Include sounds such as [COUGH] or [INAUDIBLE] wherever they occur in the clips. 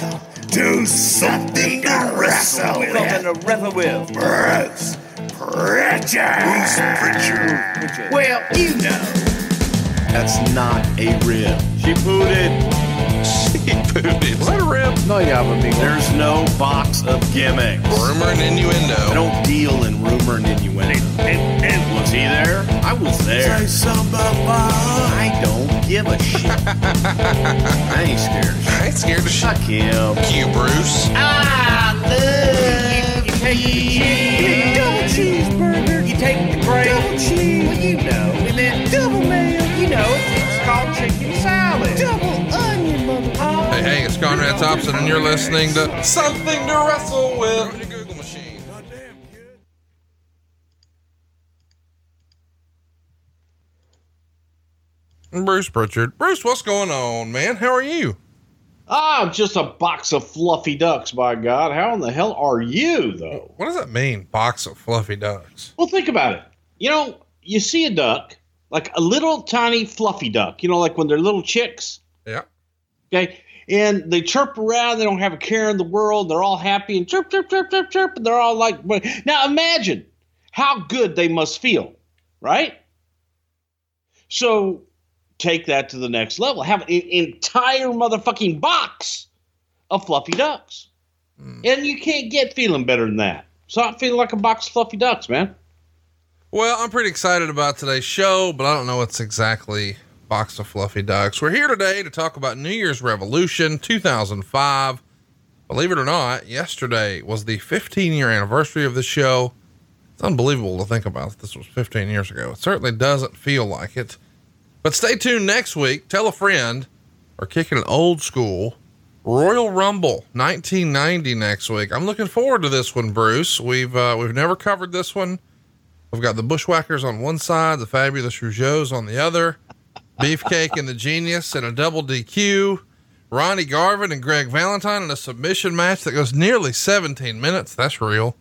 Welcome to Something to Wrestle With. Something to wrestle with. Bruce Prichard. Bruce Prichard. Well, you know. That's not a rib. She pooted. She pooted. Was that a rib? No, yeah, amigo. There's no box of gimmicks. Rumor and innuendo. I don't deal in rumor and innuendo. And, and was he there? I was there. Say something I don't give a shit. [LAUGHS] I ain't scared. of shit. I ain't scared of shit. Fuck him. You, Bruce. I love you, take the cheese. Double cheeseburger. You take the gravy. Double cheese. Well, you know. And then double mayo. You know, it's called chicken Conrad Thompson, and you're listening to Something to Wrestle With. Your Google machine. Bruce Prichard. Bruce, what's going on, man? How are you? Ah, just a box of fluffy ducks, by God. How in the hell are you, though? What does that mean, box of fluffy ducks? Well, think about it. You know, you see a duck, like a little tiny fluffy duck, you know, like when they're little chicks, Yeah. okay? And they chirp around, they don't have a care in the world, they're all happy and chirp, chirp, chirp, chirp, chirp, and they're all like, but- now imagine how good they must feel, right? So take that to the next level. Have an entire motherfucking box of fluffy ducks. Hmm. And you can't get feeling better than that. So I'm feeling like a box of fluffy ducks, man. Well, I'm pretty excited about today's show, but I don't know what's exactly box of fluffy ducks. We're here today to talk about New Year's Revolution 2005. Believe it or not, yesterday was the 15 year anniversary of the show. It's unbelievable to think about. This was 15 years ago. It certainly doesn't feel like it. But stay tuned next week. Tell a friend. We're kicking an old school Royal Rumble 1990 next week. I'm looking forward to this one, Bruce. We've uh, we've never covered this one. We've got the Bushwhackers on one side, the Fabulous Rougeaus on the other, Beefcake and the Genius in a double DQ, Ronnie Garvin and Greg Valentine in a submission match that goes nearly 17 minutes. That's real.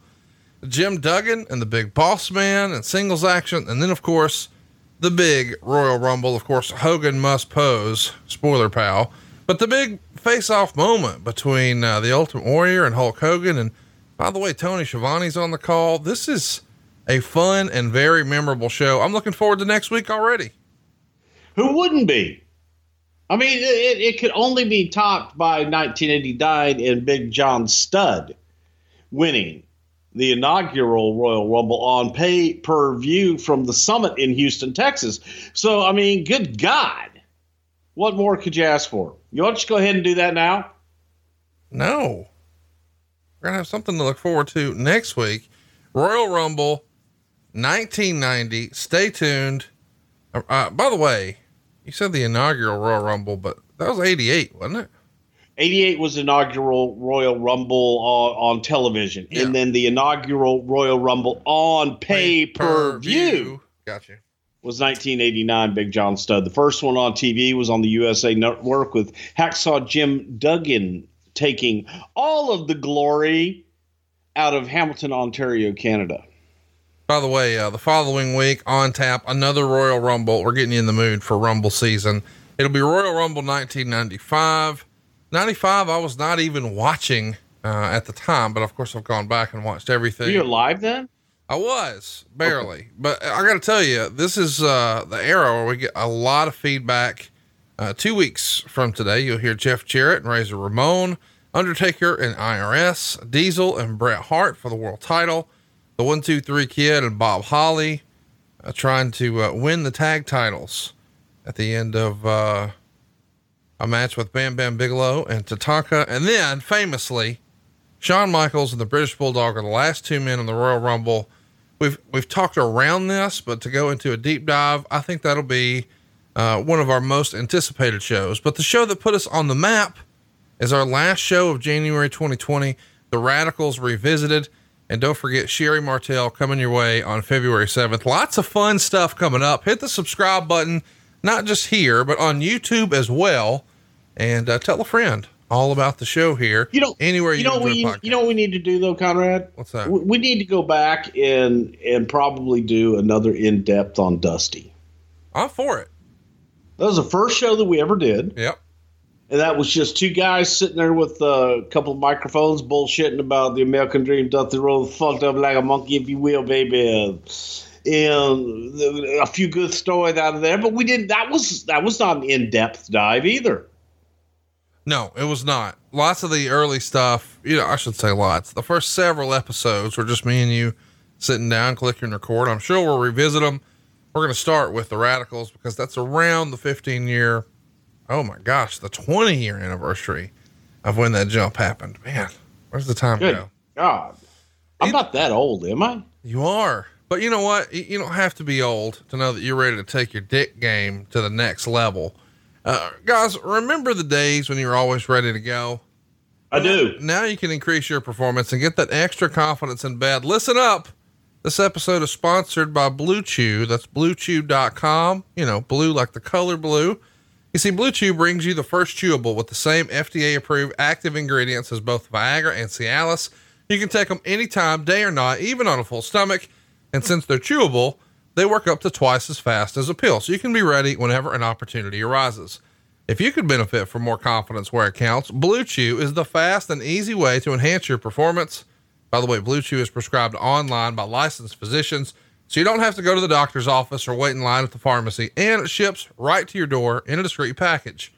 Jim Duggan and the Big Boss Man and singles action, and then of course the big Royal Rumble. Of course, Hogan must pose. Spoiler, pal. But the big face-off moment between uh, the Ultimate Warrior and Hulk Hogan, and by the way, Tony Schiavone's on the call. This is a fun and very memorable show. I'm looking forward to next week already. Who wouldn't be? I mean, it, it could only be topped by 1989 and Big John Studd winning the inaugural Royal Rumble on pay per view from the summit in Houston, Texas. So, I mean, good God, what more could you ask for? You want to just go ahead and do that now? No, we're gonna have something to look forward to next week. Royal Rumble, 1990. Stay tuned. Uh, uh, by the way, you said the inaugural Royal Rumble, but that was 88, wasn't it? 88 was inaugural Royal Rumble on, on television, Yeah. and then the inaugural Royal Rumble on pay per view. Gotcha. was 1989 Big John Studd. The first one on TV was on the USA Network with Hacksaw Jim Duggan taking all of the glory out of Hamilton, Ontario, Canada. By the way, uh, the following week on tap, another Royal Rumble. We're getting you in the mood for Rumble season. It'll be Royal Rumble 1995. 95, I was not even watching uh, at the time, but of course I've gone back and watched Were everything. you alive then? I was barely, but I got to tell you, this is uh, the era where we get a lot of feedback. Uh, two weeks from today, you'll hear Jeff Jarrett and Razor Ramon, Undertaker and IRS, Diesel and Bret Hart for the world title, the One Two Three Kid and Bob Holly uh, trying to uh, win the tag titles at the end of uh, a match with Bam Bam Bigelow and Tatanka, and then famously. Shawn Michaels and the British Bulldog are the last two men in the Royal Rumble we've we've talked around this, but to go into a deep dive, I think that'll be uh, one of our most anticipated shows. But the show that put us on the map is our last show of January 2020, The Radicals Revisited. And don't forget Sherri Martel coming your way on February 7th. Lots of fun stuff coming up. Hit the subscribe button, not just here, but on YouTube as well. And uh, tell a friend all about the show here. You know, anywhere you, you know, what we, you know what we need to do though, Conrad. What's that? We, we need to go back and and probably do another in depth on Dusty. I'm for it. That was the first show that we ever did. Yep. And that was just two guys sitting there with a couple of microphones bullshitting about the American dream doth roll fucked up like a monkey, if you will, baby. And a few good stories out of there, but we didn't. That was that was not an in depth dive either. No, it was not. Lots of the early stuff, you know, I should say lots. The first several episodes were just me and you sitting down, clicking record. I'm sure we'll revisit them. We're going to start with the Radicals because that's around the 15 year, oh my gosh, the 20 year anniversary of when that jump happened. Man, where's the time Good go? God, I'm not that old, am I? You are. But you know what? You- You don't have to be old to know that you're ready to take your dick game to the next level. Uh, guys, remember the days when you were always ready to go? I do. Now you can increase your performance and get that extra confidence in bed. Listen up. This episode is sponsored by Blue Chew. That's bluechew.com. You know, blue like the color blue. You see, Blue Chew brings you the first chewable with the same FDA approved active ingredients as both Viagra and Cialis. You can take them anytime, day or night, even on a full stomach. And since they're chewable, they work up to twice as fast as a pill. So you can be ready whenever an opportunity arises. If you could benefit from more confidence where it counts, Blue Chew is the fast and easy way to enhance your performance. By the way, Blue Chew is prescribed online by licensed physicians, so you don't have to go to the doctor's office or wait in line at the pharmacy, and it ships right to your door in a discreet package.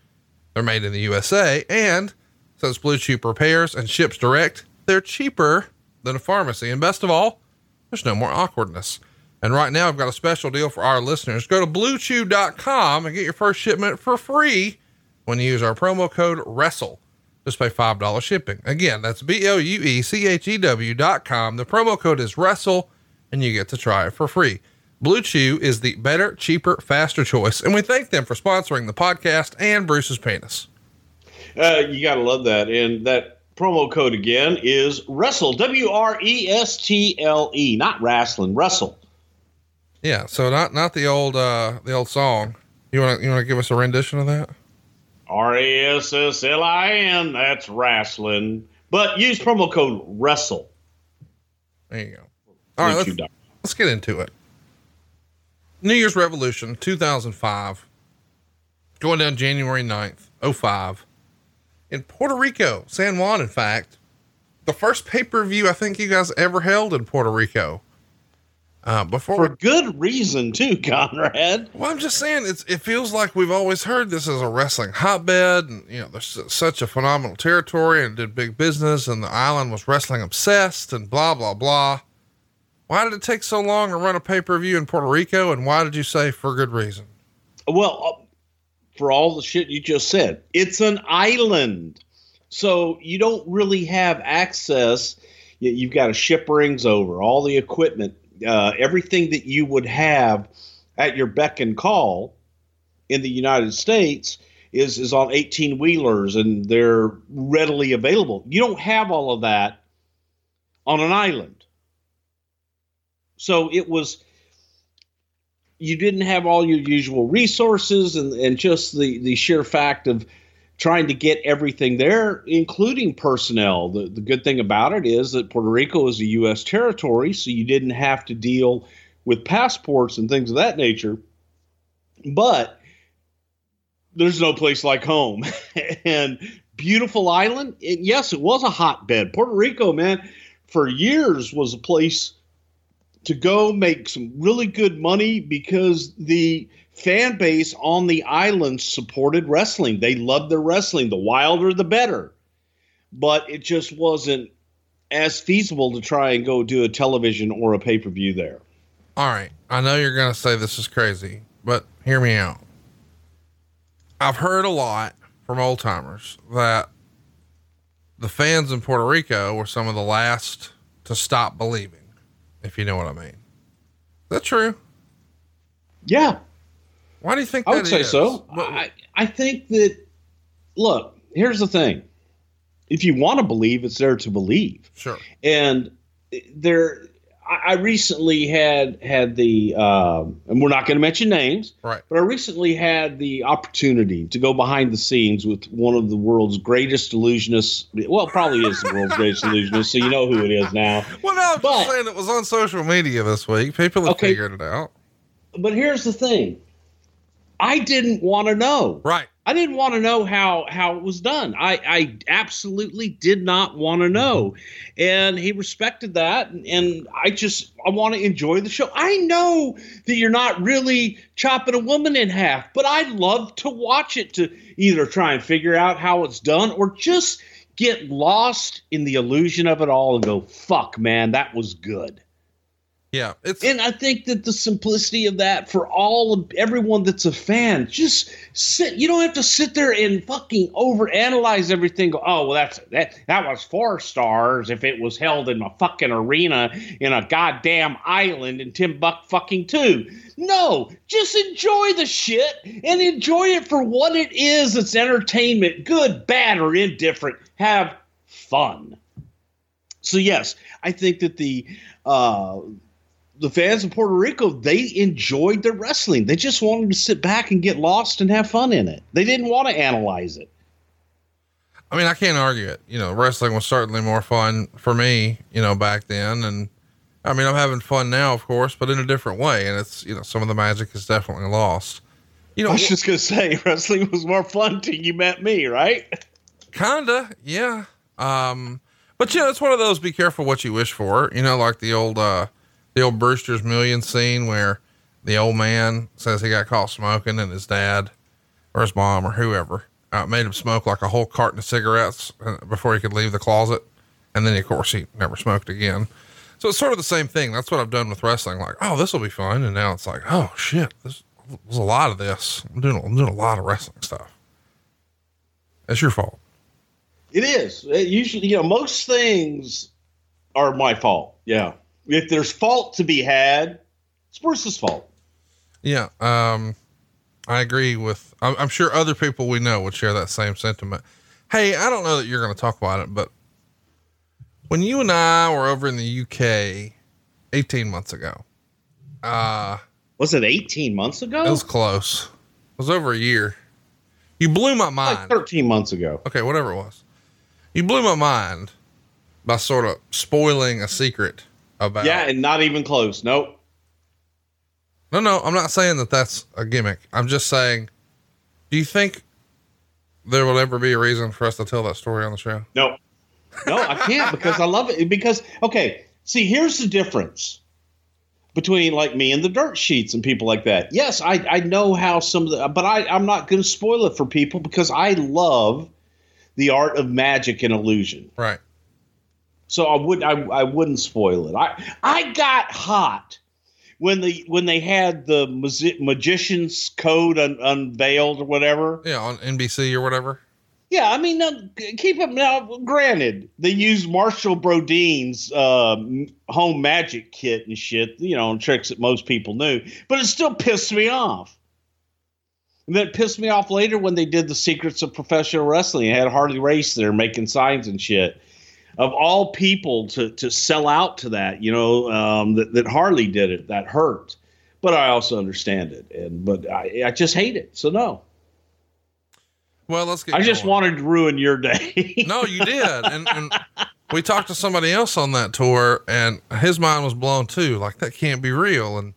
They're made in the USA, and since Blue Chew prepares and ships direct, they're cheaper than a pharmacy. And best of all, there's no more awkwardness. And right now, I've got a special deal for our listeners. Go to bluechew.com and get your first shipment for free when you use our promo code WRESTLE. Just pay $5 shipping. Again, that's B L U E C H E W dot com. The promo code is WRESTLE and you get to try it for free. Blue Chew is the better, cheaper, faster choice. And we thank them for sponsoring the podcast and Bruce's penis. Uh, you gotta love that. And that promo code again is Wrestle. W R E S T L E, not wrestling. Wrestle. Yeah. So not, not the old, uh, the old song. You want to, you want to give us a rendition of that? R A S S L I N. That's wrestling. But use promo code Wrestle. There you go. All right. Let's, let's get into it. New Year's Revolution 2005, going down January 9th, 05, in Puerto Rico, San Juan, in fact. The first pay per view I think you guys ever held in Puerto Rico. Uh, before For good reason too, [LAUGHS] Conrad. well, I'm just saying it's it feels like we've always heard this as a wrestling hotbed, and you know there's such a phenomenal territory and did big business, and the island was wrestling obsessed, and blah blah blah. Why did it take so long to run a pay per view in Puerto Rico, and why did you say for good reason? Well, uh, for all the shit you just said, it's an island. So you don't really have access. You- You've got to ship rings over, all the equipment, uh, everything that you would have at your beck and call in the United States is, is on 18 wheelers and they're readily available. You don't have all of that on an island. So it was you didn't have all your usual resources and, and just the, the sheer fact of trying to get everything there, including personnel. The, the good thing about it is that Puerto Rico is a U.S. territory, so you didn't have to deal with passports and things of that nature. But there's no place like home. [LAUGHS] and beautiful island, it, yes, it was a hotbed. Puerto Rico, man, for years was a place to go make some really good money because the fan base on the island supported wrestling. They loved their wrestling. The wilder, the better. But it just wasn't as feasible to try and go do a television or a pay per view there. All right, I know you're gonna say this is crazy, but hear me out. I've heard a lot from old timers that the fans in Puerto Rico were some of the last to stop believing, if you know what I mean. Is that true? Yeah, Why do you think I would say is? so. What- I, I think that, look, here's the thing. If you want to believe, it's there to believe. sure. and there I recently had had the um, and we're not going to mention names, Right. but I recently had the opportunity to go behind the scenes with one of the world's greatest illusionists. Well, probably is the world's greatest illusionist, so you know who it is now. [LAUGHS] Well, no, I'm But- just saying it was on social media this week. People have Okay. figured it out. But here's the thing: I didn't want to know. Right. I didn't want to know how how it was done. I I absolutely did not want to know, and he respected that. And, and I just I want to enjoy the show. I know that you're not really chopping a woman in half, but I'd love to watch it to either try and figure out how it's done or just get lost in the illusion of it all and go, "Fuck, man, that was good." Yeah, And I think that the simplicity of that for all of everyone that's a fan, just sit. You don't have to sit there and fucking overanalyze everything. Go, oh well, that's that. That was four stars if it was held in a fucking arena in a goddamn island in Timbuk fucking two. No, just enjoy the shit and enjoy it for what it is. It's entertainment, good, bad, or indifferent. Have fun. So yes, I think that the uh, the fans of Puerto Rico, they enjoyed their wrestling. They just wanted to sit back and get lost and have fun in it. They didn't want to analyze it. I mean, I can't argue it. You know, wrestling was certainly more fun for me, you know, back then. And I mean, I'm having fun now, of course, but in a different way. And it's, you know, some of the magic is definitely lost. You know, I was just going to say, [LAUGHS] wrestling was more fun till you met me, right? kinda, yeah. Um, but you know, it's one of those be careful what you wish for, you know, like the old, uh, the old Brewster's Million scene where the old man says he got caught smoking and his dad or his mom or whoever uh, made him smoke like a whole carton of cigarettes uh, before he could leave the closet. And then, of course, he never smoked again. So it's sort of the same thing. That's what I've done with wrestling. Like, oh, this will be fun. And now it's like, oh shit, there's, a lot of this. I'm doing, I'm doing a lot of wrestling stuff. That's your fault. It is. It usually, you know, most things are my fault. Yeah. If there's fault to be had, it's Bruce's fault. Yeah. Um, I agree with, I'm, I'm sure other people we know would share that same sentiment. Hey, I don't know that you're going to talk about it, but when you and I were over in the UK 18 months ago, uh, Was it 18 months ago? it was close. It was over a year. You blew my like mind. 13 months ago. Okay, whatever it was. You blew my mind by sort of spoiling a secret about. Yeah, and not even close. Nope. No, no, I'm not saying that that's a gimmick. I'm just saying, do you think there will ever be a reason for us to tell that story on the show? No, no, I can't because I love it. Because okay, see, here's the difference between like me and the dirt sheets and people like that. Yes, I I know how some of the, but I I'm not going to spoil it for people because I love the art of magic and illusion. Right. So I would I I wouldn't spoil it. I I got hot when the when they had the magi- magician's code un, unveiled or whatever. Yeah, on NBC or whatever. Yeah, I mean, keep it now. Granted, they used Marshall Brodien's uh, home magic kit and shit, you know, and tricks that most people knew, but it still pissed me off. And then it pissed me off later when they did the Secrets of Professional Wrestling. It had Harley Race there making signs and shit. Of all people to to sell out to that, you know, um, that, that Harley did it, that hurt. But I also understand it, and but I, I just hate it. So no, Well, let's get. I just wanted to ruin your day. [LAUGHS] No, you did, and, and we talked to somebody else on that tour, and his mind was blown too. Like that can't be real, and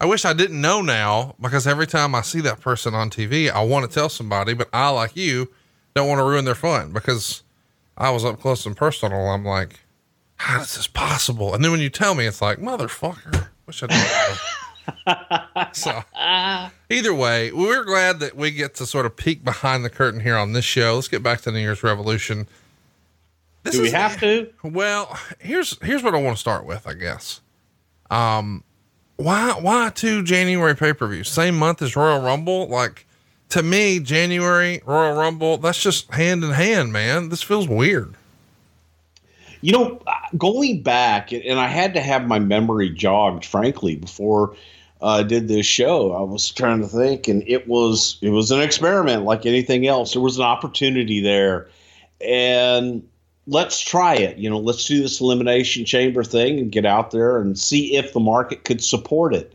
I wish I didn't know now because every time I see that person on TV, I want to tell somebody, but I, like you, don't want to ruin their fun because I was up close and personal. I'm like, how is this possible? And then when you tell me, it's like, motherfucker, wish I didn't. know. [LAUGHS] so either way, we're glad that we get to sort of peek behind the curtain here on this show. Let's get back to New Year's Revolution. This Do we is- have to? well, here's here's what I want to start with, I guess. Um, why why two January pay per views same month as Royal Rumble? Like to me, January Royal Rumble that's just hand in hand, man. This feels weird. You know, uh, going back, and I had to have my memory jogged, frankly, before uh, I did this show. I was trying to think, and it was it was an experiment like anything else. There was an opportunity there, and let's try it. You know, let's do this elimination chamber thing and get out there and see if the market could support it.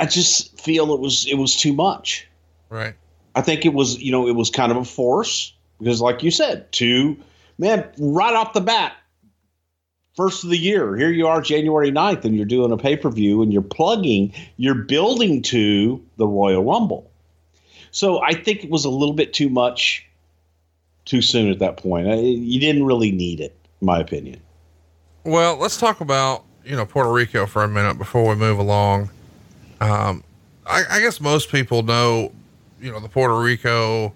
I just feel it was it was too much. Right. I think it was, you know, it was kind of a force because, like you said, two, man, right off the bat, first of the year, here you are, January 9th, and you're doing a pay per view and you're plugging, you're building to the Royal Rumble. So I think it was a little bit too much too soon at that point. I, you didn't really need it, in my opinion. Well, let's talk about, you know, Puerto Rico for a minute before we move along. Um, I, I guess most people know, you know, the Puerto Rico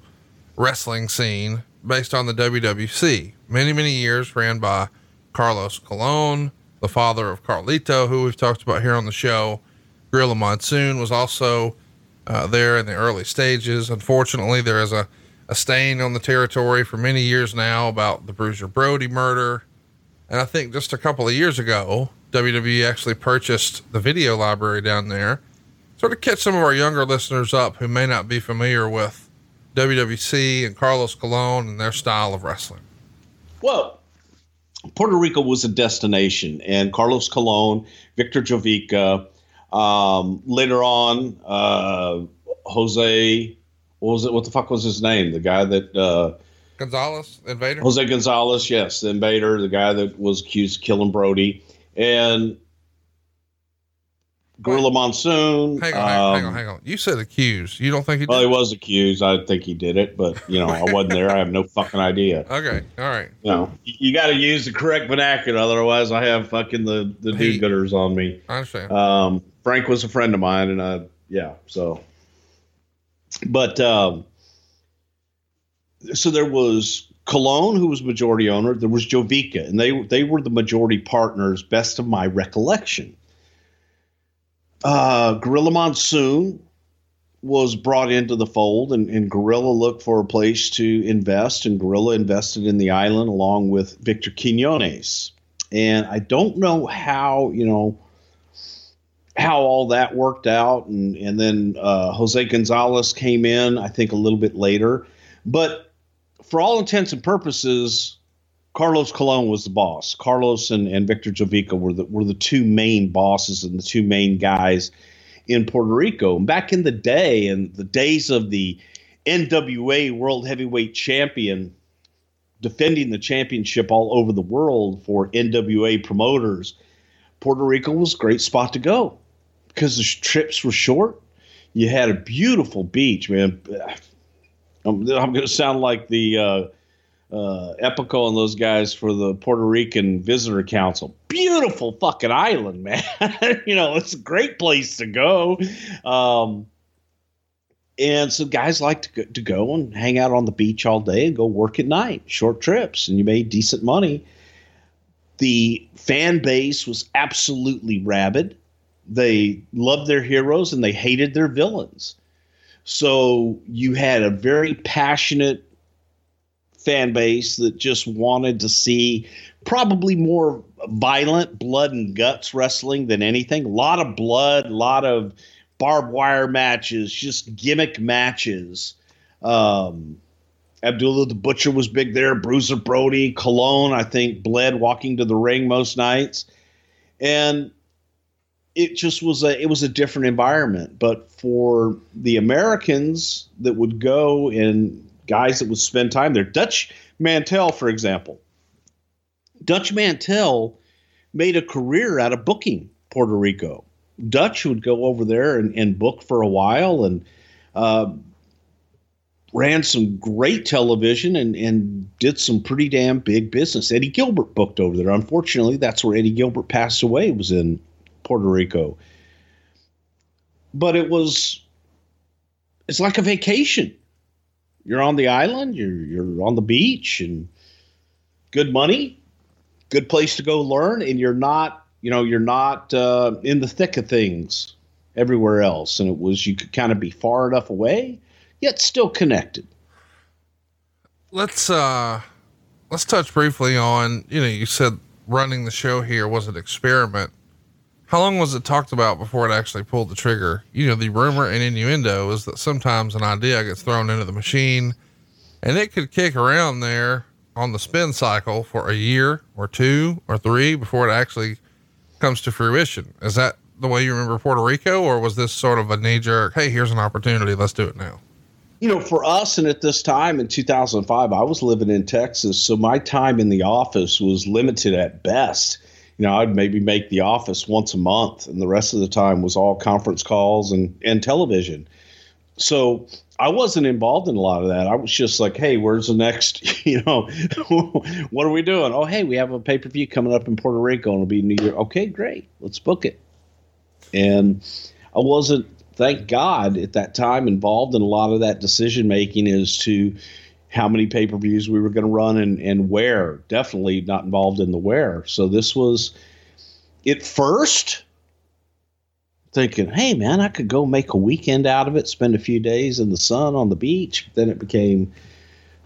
wrestling scene based on the WWC. Many, many years ran by Carlos Colon, the father of Carlito, who we've talked about here on the show. Gorilla Monsoon was also uh, there in the early stages. Unfortunately, there is a, a stain on the territory for many years now about the Bruiser Brody murder. And I think just a couple of years ago, WWE actually purchased the video library down there. Sort of catch some of our younger listeners up who may not be familiar with WWC and Carlos Colon and their style of wrestling. Well, Puerto Rico was a destination, and Carlos Colon, Victor Jovica, um, later on, uh, Jose, what was it? What the fuck was his name? The guy that uh, Gonzalez, Invader. Jose Gonzalez, yes, the Invader, the guy that was accused of killing Brody, and Gorilla Monsoon. Hang on, hang on, hang on, um, hang on. You said accused. You don't think he did? Well, he was accused. I think he did it, but you know, I wasn't there. I have no fucking idea. [LAUGHS] okay, all right. You know, you got to use the correct vernacular, otherwise, I have fucking the the do-gooders on me. I understand. Um, Frank was a friend of mine, and I, yeah, so. But um, so there was Colon, who was majority owner. There was Jovica, and they they were the majority partners, best of my recollection. Uh, Gorilla Monsoon was brought into the fold, and, and Gorilla looked for a place to invest, and Gorilla invested in the island along with Victor Quinones. And I don't know how, you know, how all that worked out, and and then uh, Jose Gonzalez came in, I think, a little bit later. But for all intents and purposes, Carlos Colon was the boss. Carlos and, and Victor Jovica were the were the two main bosses and the two main guys in Puerto Rico. And back in the day, in the days of the NWA World Heavyweight Champion defending the championship all over the world for NWA promoters, Puerto Rico was a great spot to go because the trips were short. You had a beautiful beach, man. I'm, I'm going to sound like the uh, uh, Epico and those guys for the Puerto Rican Visitor Council. Beautiful fucking island, [LAUGHS] man. you know, it's a great place to go. Um, and so guys like to go, to go and hang out on the beach all day and go work at night, short trips, and you made decent money. The fan base was absolutely rabid. They loved their heroes and they hated their villains. So you had a very passionate fan base that just wanted to see probably more violent blood and guts wrestling than anything. A lot of blood, a lot of barbed wire matches, just gimmick matches. Um, Abdullah the Butcher was big there. Bruiser Brody, Colon, I think, bled walking to the ring most nights, and it just was a it was a different environment. But for the Americans that would go and guys that would spend time there, Dutch Mantell, for example, Dutch Mantell made a career out of booking Puerto Rico. Dutch would go over there and, and book for a while and uh, ran some great television and, and did some pretty damn big business. Eddie Gilbert booked over there. Unfortunately, that's where Eddie Gilbert passed away, was in Puerto Rico. But it was it's like a vacation. You're on the island, you're you're on the beach and good money, good place to go learn, and you're not you know you're not uh, in the thick of things everywhere else. And it was you could kind of be far enough away yet still connected. Let's uh let's touch briefly on you know you said running the show here was an experiment how long was it talked about before it actually pulled the trigger? You know the rumor and innuendo is that sometimes an idea gets thrown into the machine and it could kick around there on the spin cycle for a year or two or three before it actually comes to fruition. Is that the way you remember puerto rico or was this sort of a knee-jerk hey here's an opportunity let's do it now you know, for us, and at this time in 2005, I was living in Texas, so my time in the office was limited at best. You know, I'd maybe make the office once a month, and the rest of the time was all conference calls and, and television. So I wasn't involved in a lot of that. I was just like, hey, where's the next? [LAUGHS] You know, [LAUGHS] what are we doing? Oh, hey, we have a pay per view coming up in Puerto Rico and it'll be New Year. Okay, great. Let's book it. And I wasn't, thank God, at that time involved in a lot of that decision making as to how many pay per views we were going to run and, and where. Definitely not involved in the where. So this was, at first, thinking, hey, man, I could go make a weekend out of it, spend a few days in the sun on the beach. Then it became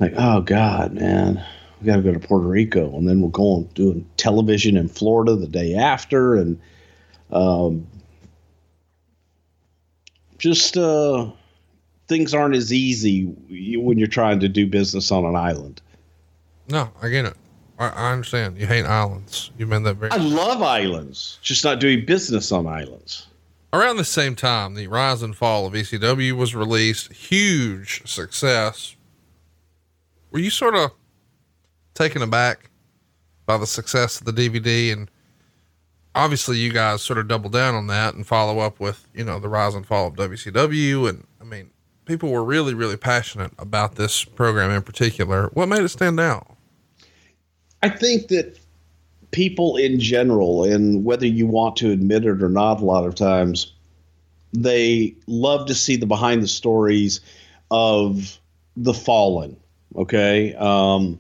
like, oh, God, man, we got to go to Puerto Rico. And then we'll go on doing television in Florida the day after. And um, just uh, things aren't as easy when you're trying to do business on an island. No, I get it. I, I understand. You hate islands. You meant that very. I love islands, just not doing business on islands. Around the same time, the rise and fall of ECW was released. Huge success. Were you sort of taken aback by the success of the DVD? And obviously, you guys sort of double down on that and follow up with, you know, the rise and fall of WCW. And I mean, people were really, really passionate about this program in particular. What made it stand out? I think that people in general, and whether you want to admit it or not, a lot of times, they love to see the behind the stories of the fallen. Okay. Um,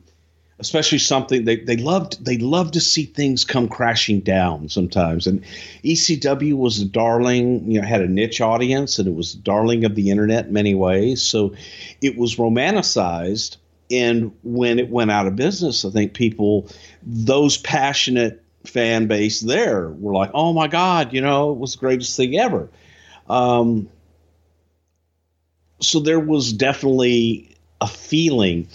especially something they, they loved they love to see things come crashing down sometimes. And ecw was a darling you know had a niche audience and it was the darling of the internet in many ways. So it was romanticized. And when it went out of business, I think people, those passionate fan base there were like, oh my God, you know, it was the greatest thing ever. Um, so there was definitely a feeling,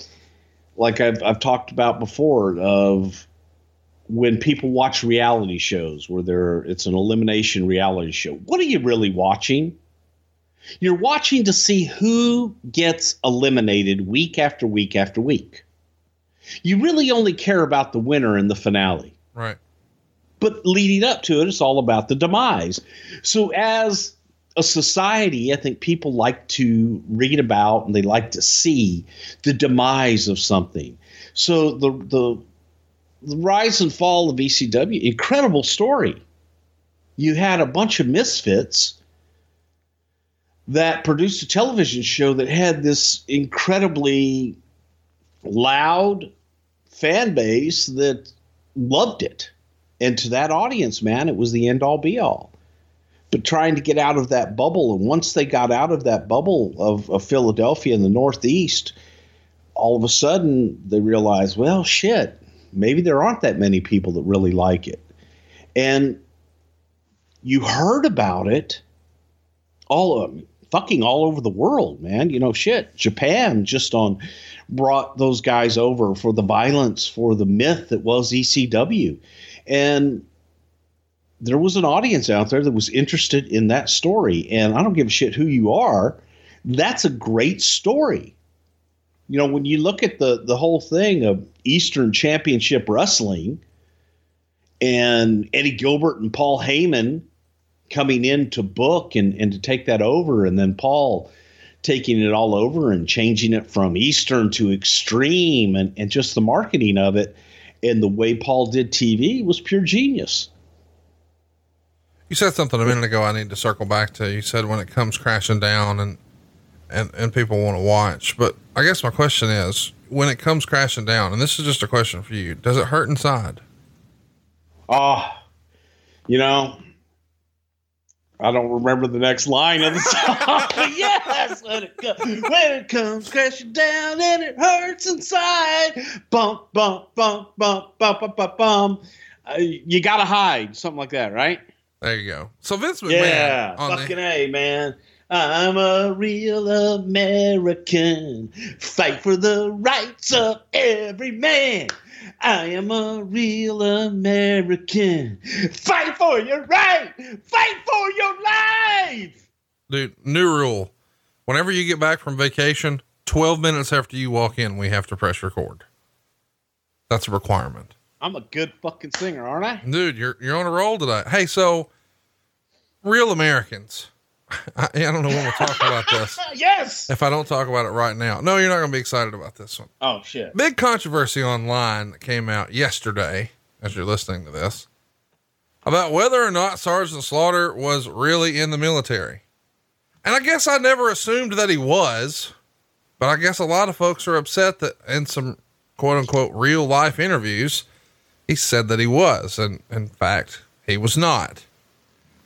like I've, I've talked about before, of when people watch reality shows where there it's an elimination reality show. What are you really watching? You're watching to see who gets eliminated week after week after week. You really only care about the winner in the finale. Right. But leading up to it, it's all about the demise. So, as a society, I think people like to read about and they like to see the demise of something. So, the, the, the rise and fall of ECW, incredible story. You had a bunch of misfits that produced a television show that had this incredibly loud fan base that loved it. And to that audience, man, it was the end all be all. But trying to get out of that bubble, and once they got out of that bubble of, of Philadelphia in the Northeast, all of a sudden they realized, well, shit, maybe there aren't that many people that really like it. And you heard about it all of them fucking all over the world, man. You know, shit. Japan just on brought those guys over for the violence, for the myth that was ECW. And there was an audience out there that was interested in that story. And I don't give a shit who you are. That's a great story. You know, when you look at the the whole thing of Eastern Championship Wrestling and Eddie Gilbert and Paul Heyman coming in to book and, and to take that over. And then Paul taking it all over and changing it from Eastern to Extreme and, and just the marketing of it. And the way Paul did TV was pure genius. You said something a minute ago I need to circle back to. You said when it comes crashing down and and, and people want to watch. But I guess my question is when it comes crashing down, and this is just a question for you, does it hurt inside? Oh, you know, I don't remember the next line of the [LAUGHS] song. yes, when it, comes, when it comes crashing down and it hurts inside. Bump, bump, bump, bump, bump, bump, bump, bump. Uh, you gotta hide, something like that, right? There you go. So Vince McMahon. Yeah, fucking the- a man. I'm a real American. Fight for the rights of every man. I am a real American. Fight for your right. Fight for your life. Dude, new rule. Whenever you get back from vacation, 12 minutes after you walk in, we have to press record. That's a requirement. I'm a good fucking singer, aren't I? Dude, you're, you're on a roll today. Hey, so real Americans, [LAUGHS] I, I don't know when we'll talk about this. [LAUGHS] yes. If I don't talk about it right now, no, you're not going to be excited about this one. Oh shit. Big controversy online that came out yesterday as you're listening to this about whether or not Sergeant Slaughter was really in the military. And I guess I never assumed that he was, but I guess a lot of folks are upset that in some quote unquote real life interviews, he said that he was. And in fact, he was not.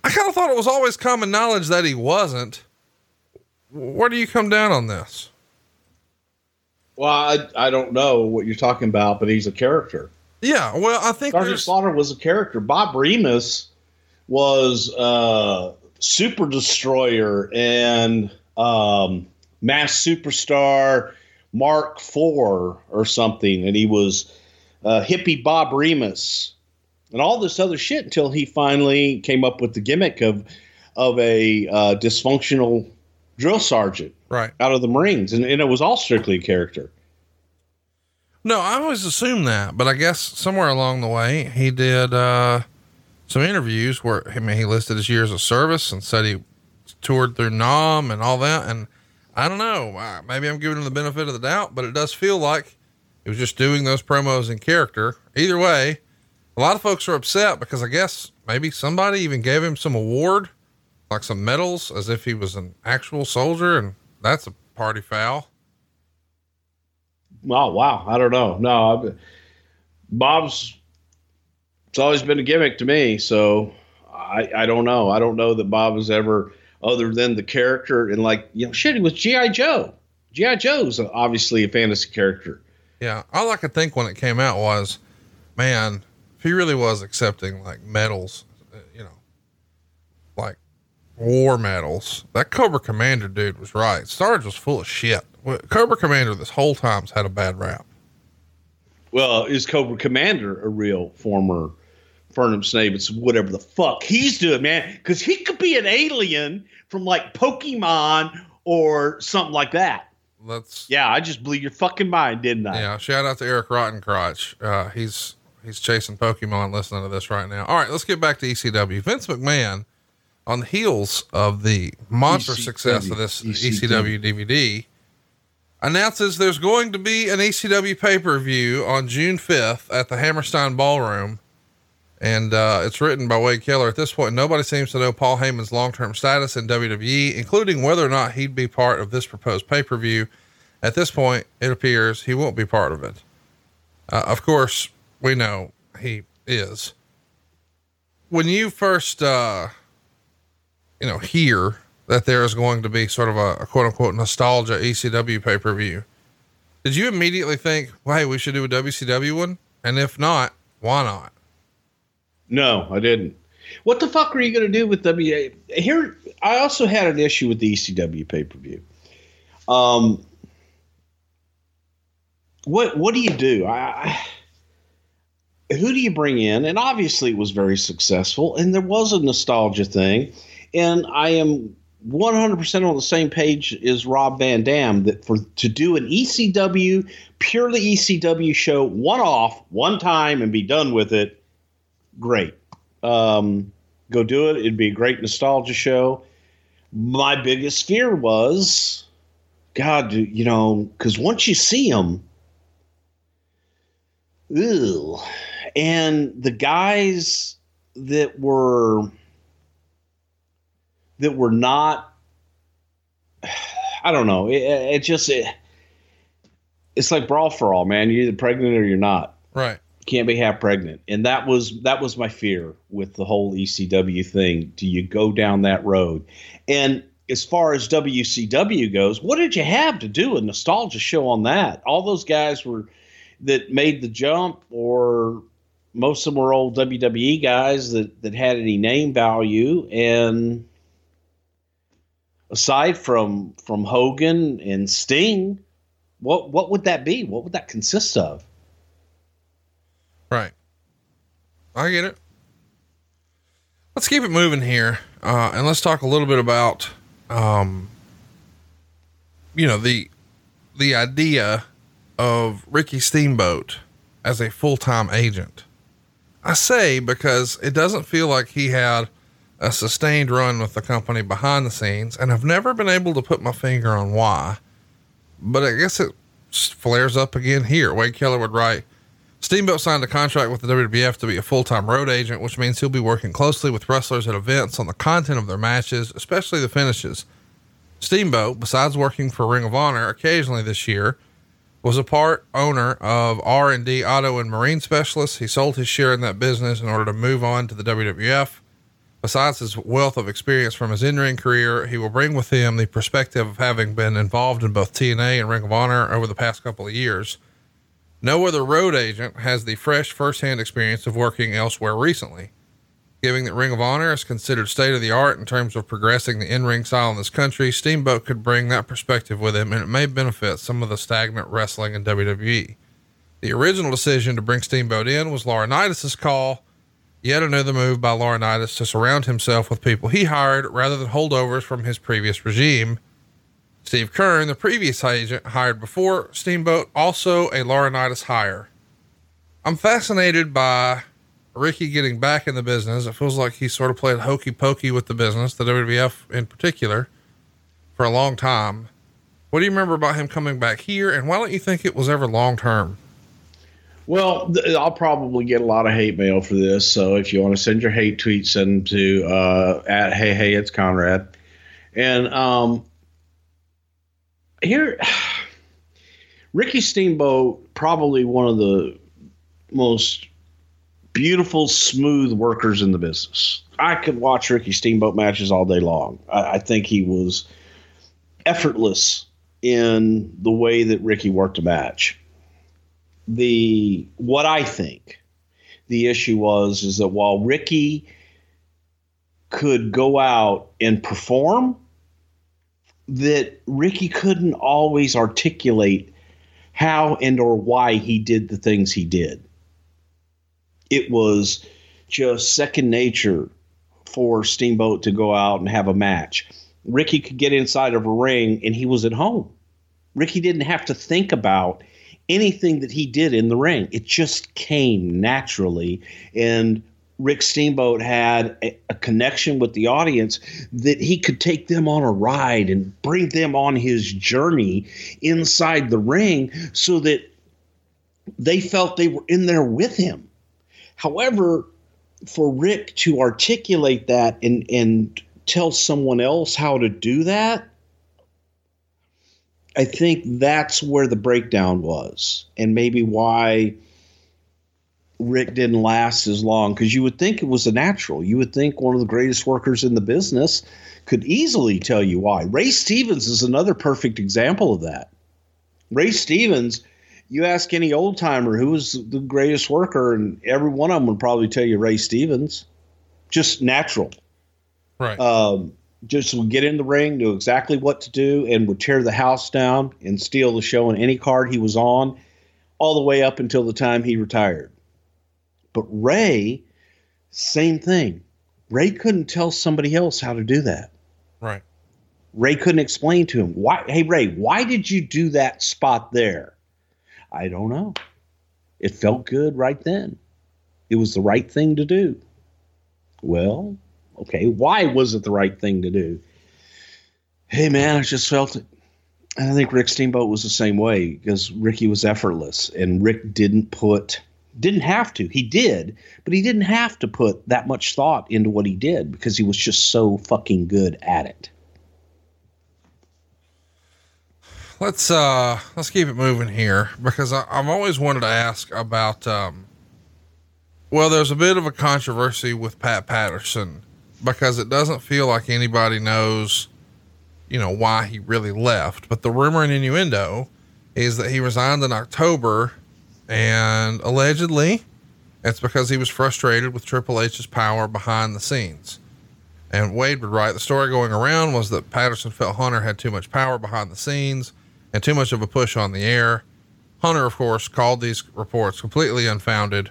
I kind of thought it was always common knowledge that he wasn't. Where do you come down on this? Well, I, I don't know what you're talking about, but he's a character. Yeah, well, I think Sergeant Slaughter was a character. Bob Remus was uh, Super Destroyer and um, Mass Superstar Mark IV or something, and he was uh, hippie Bob Remus and all this other shit until he finally came up with the gimmick of of a uh, dysfunctional drill sergeant right. out of the Marines, and, and it was all strictly a character. No, I always assumed that, but I guess somewhere along the way he did uh, some interviews where I mean he listed his years of service and said he toured through Nam and all that. And I don't know, maybe I'm giving him the benefit of the doubt, but it does feel like he was just doing those promos in character. Either way, a lot of folks are upset because I guess maybe somebody even gave him some award, like some medals, as if he was an actual soldier, and that's a party foul. Oh wow, I don't know. No, I've, Bob's it's always been a gimmick to me, so I I don't know. I don't know that Bob has ever, other than the character and like you know, shit, he was GI Joe. GI Joe's obviously a fantasy character. Yeah, all I could think when it came out was, man, if he really was accepting like medals, uh, you know, like war medals, that Cobra Commander dude was right. Sarge was full of shit. Cobra Commander this whole time's had a bad rap. Well, is Cobra Commander a real former Fernum Snape? It's whatever the fuck he's doing, man. Because he could be an alien from like Pokemon or something like that. Let's Yeah, I just blew your fucking mind, didn't I? yeah. Shout out to Eric Rottencrotch. Uh, he's he's chasing Pokemon listening to this right now. All right, let's get back to ECW. Vince McMahon, on the heels of the monster ECW, success of this ECW. ECW DVD, announces there's going to be an ECW pay per view on June 5th at the Hammerstein Ballroom. And uh, it's written by Wade Keller. At this point, nobody seems to know Paul Heyman's long term status in WWE, including whether or not he'd be part of this proposed pay per view. At this point, it appears he won't be part of it. Uh, of course, we know he is. When you first, uh, you know, hear that there is going to be sort of a, a quote unquote nostalgia ECW pay per view, did you immediately think, well, hey, we should do a WCW one? And if not, why not? No, I didn't. What the fuck are you going to do with WA? Here, I also had an issue with the ECW pay per view. Um, what what do you do? I, I, who do you bring in? And obviously, it was very successful, and there was a nostalgia thing. And I am 100% on the same page as Rob Van Dam that for to do an ECW purely ECW show one off one time and be done with it great. Um, go do it. It'd be a great nostalgia show. My biggest fear was, God, you know, because once you see them, ew, and the guys that were that were not, [SIGHS] I don't know. It, it just it, it's like brawl for all, man. You're either pregnant or you're not Right. Can't be half pregnant. And that was that was my fear with the whole ecw thing. Do you go down that road? And as far as wcw goes what did you have to do a nostalgia show on that? All those guys were that made the jump or most of them were old wwe guys that that had any name value. And aside from from hogan and sting what what would that be? What would that consist of Right. I get it. Let's keep it moving here. Uh, and let's talk a little bit about, um, you know, the, the idea of Ricky Steamboat as a full-time agent. I say because it doesn't feel like he had a sustained run with the company behind the scenes, and I've never been able to put my finger on why. But I guess it flares up again here. Wade Keller would write Steamboat signed a contract with the WWF to be a full time road agent, which means he'll be working closely with wrestlers at events on the content of their matches, especially the finishes. Steamboat, besides working for Ring of Honor occasionally this year, was a part owner of R&D Auto and Marine Specialists. He sold his share in that business in order to move on to the WWF. Besides his wealth of experience from his in-ring career, he will bring with him the perspective of having been involved in both TNA and Ring of Honor over the past couple of years. No other road agent has the fresh firsthand experience of working elsewhere recently. Given that Ring of Honor is considered state of the art in terms of progressing the in ring style in this country, Steamboat could bring that perspective with him, and it may benefit some of the stagnant wrestling in WWE. The original decision to bring Steamboat in was Laurinaitis' call, yet another move by Laurinaitis to surround himself with people he hired rather than holdovers from his previous regime. Steve Keirn, the previous agent hired before Steamboat, also a Laurinaitis hire. I'm fascinated by Ricky getting back in the business. It feels like he sort of played hokey pokey with the business, the WWF in particular, for a long time. What do you remember about him coming back here, and why don't you think it was ever long term? Well, th- I'll probably get a lot of hate mail for this. So if you want to send your hate tweets, send them to uh, at hey hey it's Conrad. And um, here, Ricky Steamboat, probably one of the most beautiful, smooth workers in the business. I could watch Ricky Steamboat matches all day long. I, I think he was effortless in the way that Ricky worked a match. The what I think the issue was is that while Ricky could go out and perform, that Ricky couldn't always articulate how and or why he did the things he did it was just second nature for Steamboat to go out and have a match. Ricky could get inside of a ring and he was at home. Ricky didn't have to think about anything that he did in the ring. It just came naturally. And Rick Steamboat had a, a, connection with the audience that he could take them on a ride and bring them on his journey inside the ring so that they felt they were in there with him. However, for Rick to articulate that and and tell someone else how to do that, I think that's where the breakdown was, and maybe why Rick didn't last as long. Because you would think it was a natural. You would think one of the greatest workers in the business could easily tell you why. Ray Stevens is another perfect example of that. Ray Stevens you ask any old timer who was the greatest worker, and every one of them would probably tell you Ray Stevens. Just natural. Right. Um, just would get in the ring, knew exactly what to do, and would tear the house down and steal the show in any card he was on, all the way up until the time he retired. But Ray, same thing. Ray couldn't tell somebody else how to do that. Right. Ray couldn't explain to him why. Hey Ray, why did you do that spot there? I don't know. It felt good right then. It was the right thing to do. Well, okay, why was it the right thing to do? Hey, man, I just felt it. And I think Rick Steamboat was the same way because Ricky was effortless and Rick didn't put, didn't have to. He did, but he didn't have to put that much thought into what he did because he was just so fucking good at it. let's uh let's keep it moving here because I, have always wanted to ask about um well there's a bit of a controversy with pat patterson because it doesn't feel like anybody knows you know why he really left but the rumor and innuendo is that he resigned in october and allegedly it's because he was frustrated with triple h's power behind the scenes and wade would write the story going around was that patterson felt hunter had too much power behind the scenes and too much of a push on the air. Hunter, of course, called these reports completely unfounded,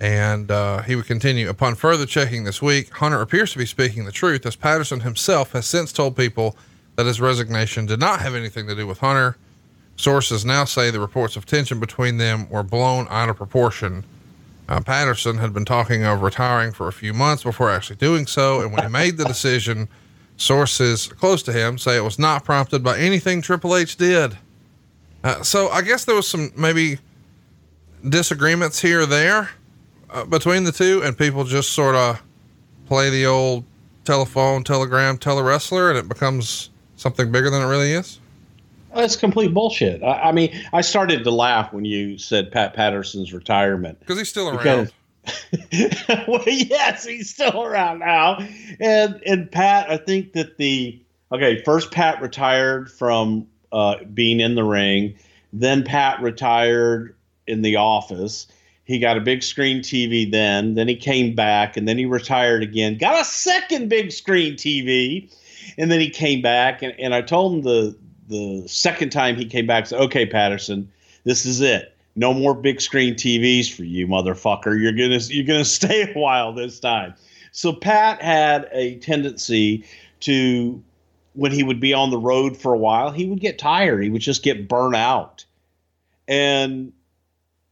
and uh, he would continue. Upon further checking this week, Hunter appears to be speaking the truth, as Patterson himself has since told people that his resignation did not have anything to do with Hunter. Sources now say the reports of tension between them were blown out of proportion. Uh, Patterson had been talking of retiring for a few months before actually doing so. And when he [LAUGHS] made the decision, sources close to him say it was not prompted by anything Triple H did. Uh, so I guess there was some maybe disagreements here or there uh, between the two, and people just sort of play the old telephone, telegram, telewrestler, and it becomes something bigger than it really is. That's complete bullshit. I, I mean, I started to laugh when you said Pat Patterson's retirement. Because he's still around. Because- [LAUGHS] well, yes, he's still around now, and and Pat, I think that the okay, first Pat retired from uh, being in the ring, then Pat retired in the office. He got a big screen TV then, then he came back, and then he retired again. Got a second big screen TV, and then he came back, and, and I told him the the second time he came back, said, "Okay, Patterson, this is it." no more big screen TVs for you, motherfucker. You're gonna you're gonna [LAUGHS] stay a while this time. So Pat had a tendency to when he would be on the road for a while, he would get tired. He would just get burnt out. And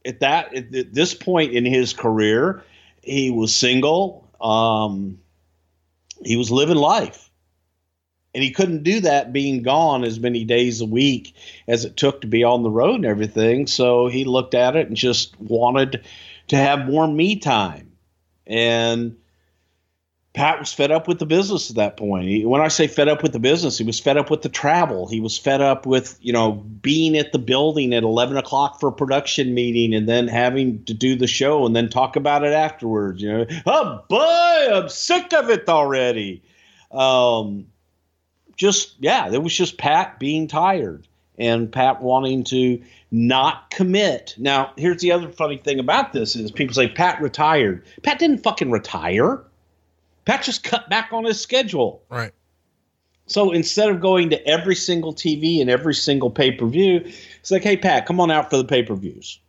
at that at this point in his career, he was single. Um, he was living life and he couldn't do that being gone as many days a week as it took to be on the road and everything. So he looked at it and just wanted to have more me time. And Pat was fed up with the business at that point. He, when I say fed up with the business, he was fed up with the travel. He was fed up with, you know, being at the building at 11 o'clock for a production meeting and then having to do the show and then talk about it afterwards. You know, oh boy, I'm sick of it already. Um, just yeah, it was just Pat being tired and Pat wanting to not commit. Now, here's the other funny thing about this is people say Pat retired. Pat didn't fucking retire. Pat just cut back on his schedule. Right. So instead of going to every single TV and every single pay-per-view, it's like, "Hey Pat, come on out for the pay-per-views."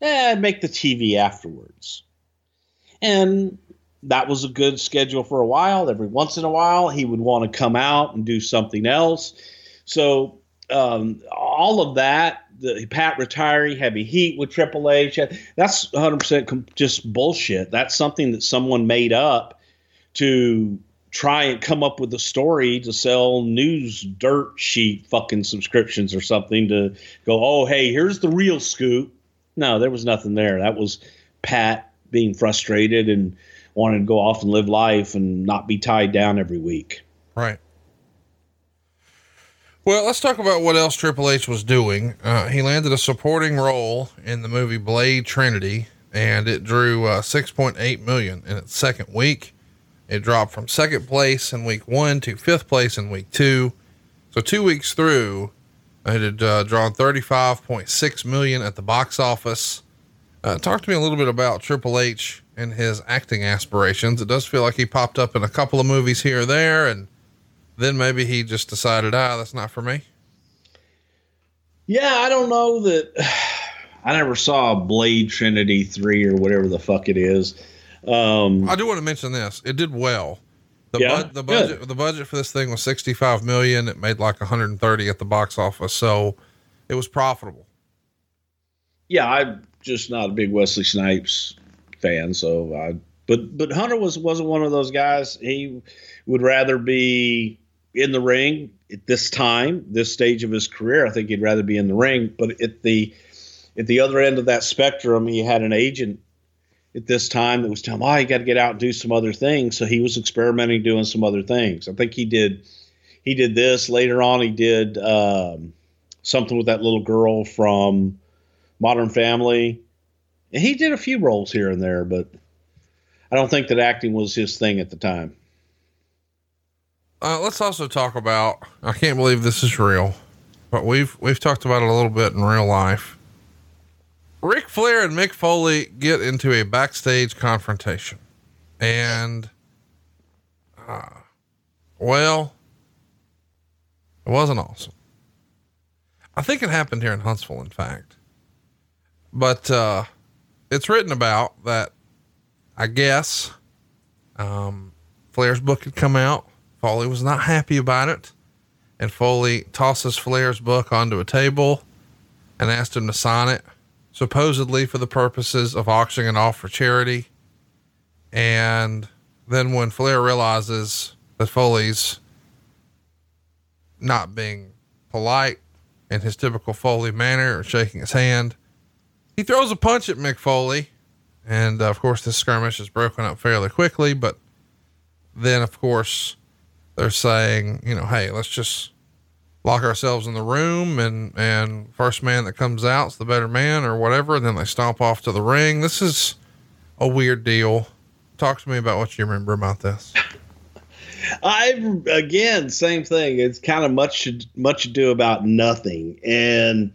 Eh, make the TV afterwards. And that was a good schedule for a while. Every once in a while, he would want to come out and do something else. So um, all of that, the Pat retiring, heavy heat with Triple H, that's 100% com- just bullshit. That's something that someone made up to try and come up with a story to sell news dirt sheet fucking subscriptions or something to go, oh, hey, here's the real scoop. No, there was nothing there. That was Pat being frustrated and wanted to go off and live life and not be tied down every week. Right. Well, let's talk about what else Triple H was doing. Uh, he landed a supporting role in the movie Blade Trinity, and it drew uh, 6.8 million in its second week. It dropped from second place in week one to fifth place in week two. So two weeks through, it had uh, drawn 35.6 million at the box office. Uh, talk to me a little bit about Triple H and his acting aspirations. It does feel like he popped up in a couple of movies here or there, and then maybe he just decided, ah, that's not for me. Yeah, I don't know that. [SIGHS] I never saw Blade Trinity 3 or whatever the fuck it is. Um, I do want to mention this. It did well. The, Yeah? bud the budget, Good. the budget for this thing was 65 million. It made like 130 at the box office. So it was profitable. yeah, I'm just not a big Wesley Snipes fan, so I. But but Hunter was wasn't one of those guys. He would rather be in the ring at this time, this stage of his career. I think he'd rather be in the ring. But at the at the other end of that spectrum, he had an agent at this time that was telling him, "Oh, you got to get out and do some other things." So he was experimenting, doing some other things. I think he did. He did this later on. He did um, something with that little girl from Modern Family. And he did a few roles here and there, but I don't think that acting was his thing at the time. Uh, let's also talk about, I can't believe this is real, but we've, we've talked about it a little bit in real life. Ric Flair and Mick Foley get into a backstage confrontation and, uh, well, it wasn't awesome. I think it happened here in Huntsville, in fact, but, uh, it's written about that I guess, um, Flair's book had come out. Foley was not happy about it. And Foley tosses Flair's book onto a table and asked him to sign it. supposedly for the purposes of auctioning it off for charity. And then when Flair realizes that Foley's not being polite in his typical Foley manner or shaking his hand, he throws a punch at Mick Foley. And uh, of course, this skirmish is broken up fairly quickly. But then, of course, they're saying, you know, hey, let's just lock ourselves in the room and, and first man that comes out's the better man or whatever. And then they stomp off to the ring. This is a weird deal. Talk to me about what you remember about this. [LAUGHS] I again, same thing. It's kind of much much ado about nothing, and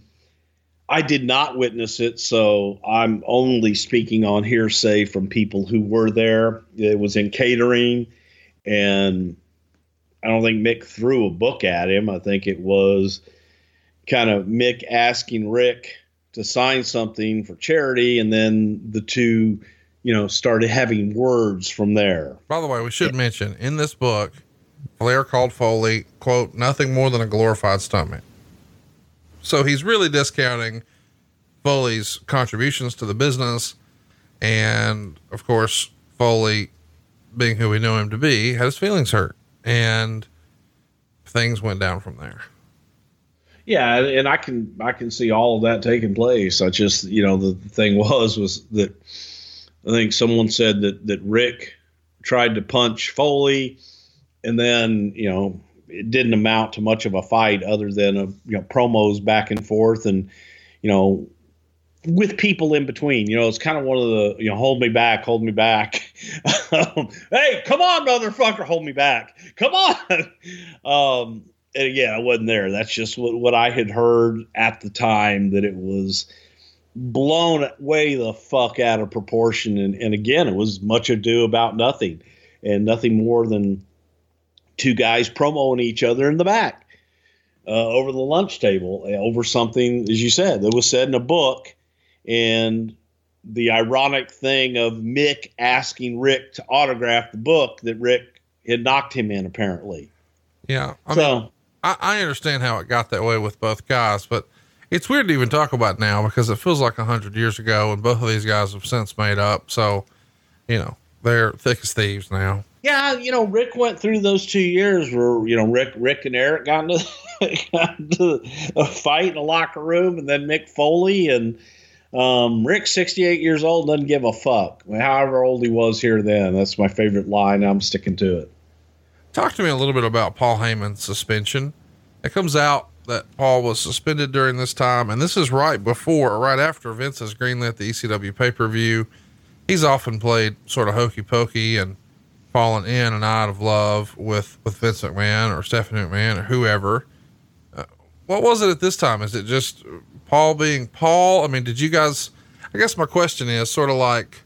I did not witness it, so I'm only speaking on hearsay from people who were there. It was in catering, and I don't think Mick threw a book at him. I think it was kind of Mick asking Rick to sign something for charity, and then the two, you know, started having words from there. By the way, we should mention in this book, Flair called Foley, quote, nothing more than a glorified stomach. So he's really discounting Foley's contributions to the business. And of course, Foley, being who we know him to be, had his feelings hurt and things went down from there. Yeah, and I can I can see all of that taking place. I just you know the thing was was that I think someone said that that Rick tried to punch Foley, and then you know it didn't amount to much of a fight other than a you know promos back and forth and you know with people in between. You know, it's kind of one of the, you know, hold me back, hold me back. [LAUGHS] hey, come on, motherfucker, hold me back. Come on. [LAUGHS] Um, and again, I wasn't there. That's just what, what I had heard at the time that it was blown way the fuck out of proportion. And, and again, it was much ado about nothing and nothing more than two guys promoing each other in the back. Uh, over the lunch table, over something, as you said, that was said in a book, and the ironic thing of Mick asking Rick to autograph the book that Rick had knocked him in, apparently. Yeah. I so mean, I, I understand how it got that way with both guys, but it's weird to even talk about now because it feels like a hundred years ago and both of these guys have since made up. So, you know, they're thick as thieves now. Yeah, you know, Rick went through those two years where you know Rick, Rick and Eric got into, [LAUGHS] got into a fight in a locker room, and then Mick Foley and um, Rick, sixty-eight years old, doesn't give a fuck. However old he was here then, that's my favorite line. I'm sticking to it. Talk to me a little bit about Paul Heyman's suspension. It comes out that Paul was suspended during this time, and this is right before or right after Vince has greenlit the ECW pay per view. He's often played sort of hokey pokey and fallen in and out of love with, with Vince McMahon or Stephanie McMahon or whoever. Uh, what was it at this time? Is it just Paul being Paul? I mean, did you guys? I guess my question is sort of like,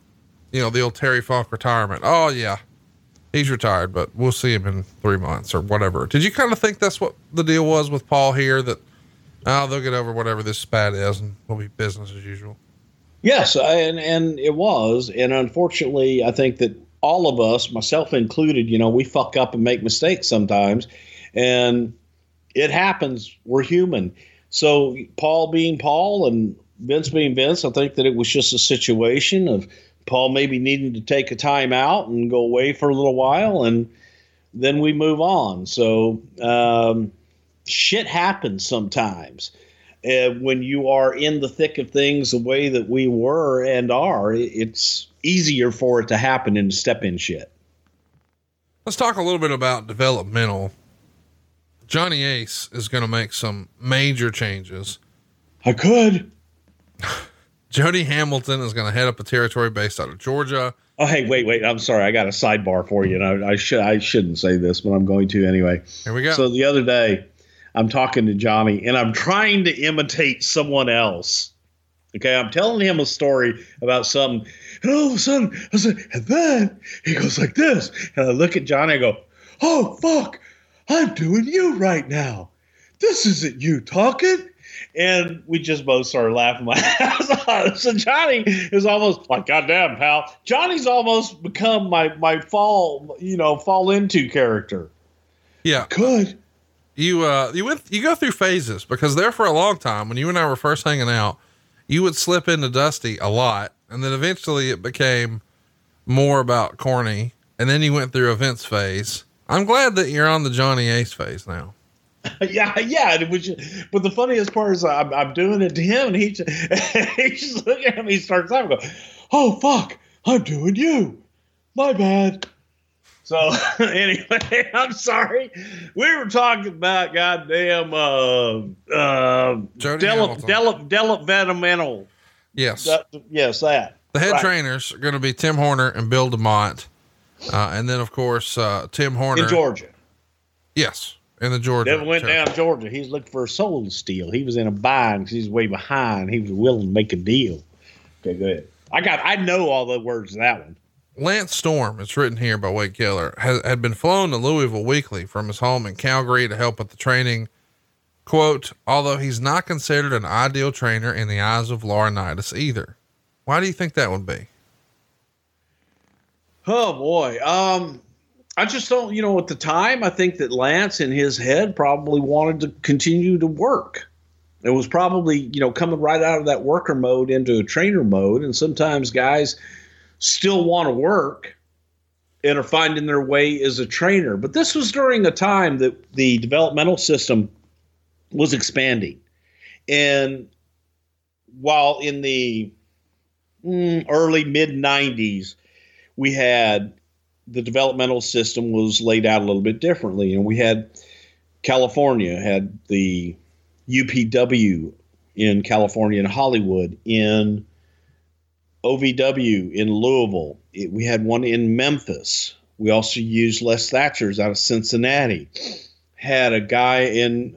you know, the old Terry Funk retirement. Oh yeah, he's retired, but we'll see him in three months or whatever. Did you kind of think that's what the deal was with Paul here? That oh, they'll get over whatever this spat is, and we'll be business as usual. Yes, and and it was, and unfortunately, I think that all of us, myself included, you know, we fuck up and make mistakes sometimes, and it happens. We're human. So Paul being Paul and Vince being Vince, I think that it was just a situation of Paul maybe needing to take a time out and go away for a little while, and then we move on. So um, shit happens sometimes. Uh, when you are in the thick of things the way that we were and are, it's easier for it to happen and to step in shit. Let's talk a little bit about developmental. Johnny Ace is going to make some major changes. I could. [LAUGHS] Jody Hamilton is going to head up a territory based out of Georgia. Oh, hey, wait, wait. I'm sorry. I got a sidebar for you, and I, I should I shouldn't say this, but I'm going to anyway. Here we go. So the other day, I'm talking to Johnny, and I'm trying to imitate someone else. Okay, I'm telling him a story about something, and all of a sudden, I said, and then he goes like this, and I look at Johnny, I go, "Oh fuck, I'm doing you right now. This isn't you talking." And we just both started laughing [LAUGHS] my ass off. So Johnny is almost like, "Goddamn, pal!" Johnny's almost become my my fall, you know, fall into character. yeah. Could You, uh, you went, you go through phases because there for a long time when you and I were first hanging out, you would slip into Dusty a lot. And then eventually it became more about corny. And then you went through events phase. I'm glad that you're on the Johnny Ace phase now. [LAUGHS] yeah, yeah. but the funniest part is I'm, I'm doing it to him, and he just, [LAUGHS] he just looking at me, and he starts laughing, go, "Oh fuck, I'm doing you, my bad." So [LAUGHS] anyway, [LAUGHS] I'm sorry. We were talking about goddamn uh, uh, Jody dele- dele- developmental. Yes. That, yes, that. The head Right. trainers are going to be Tim Horner and Bill DeMott. Uh, and then, of course, uh, Tim Horner. in Georgia. Yes. In the Georgia. Went territory. down Georgia. He's looking for a soul to steal. He was in a bind because he's way behind. He was willing to make a deal. Okay, go ahead. I got. I know all the words of that one. Lance Storm, it's written here by Wade Keller, has, had been flown to Louisville weekly from his home in Calgary to help with the training. Quote, although he's not considered an ideal trainer in the eyes of Laurinaitis either. Why do you think that would be? Oh boy. Um, I just don't. You know, at the time, I think that Lance in his head probably wanted to continue to work. It was probably you know coming right out of that worker mode into a trainer mode, and sometimes guys still want to work and are finding their way as a trainer. But this was during a time that the developmental system was expanding, and while in the mm, early mid '90s we had the developmental system was laid out a little bit differently, and we had California had the UPW in California and Hollywood in OVW in Louisville. It- we had one in Memphis. We also used Les Thatcher's out of Cincinnati. Had a guy in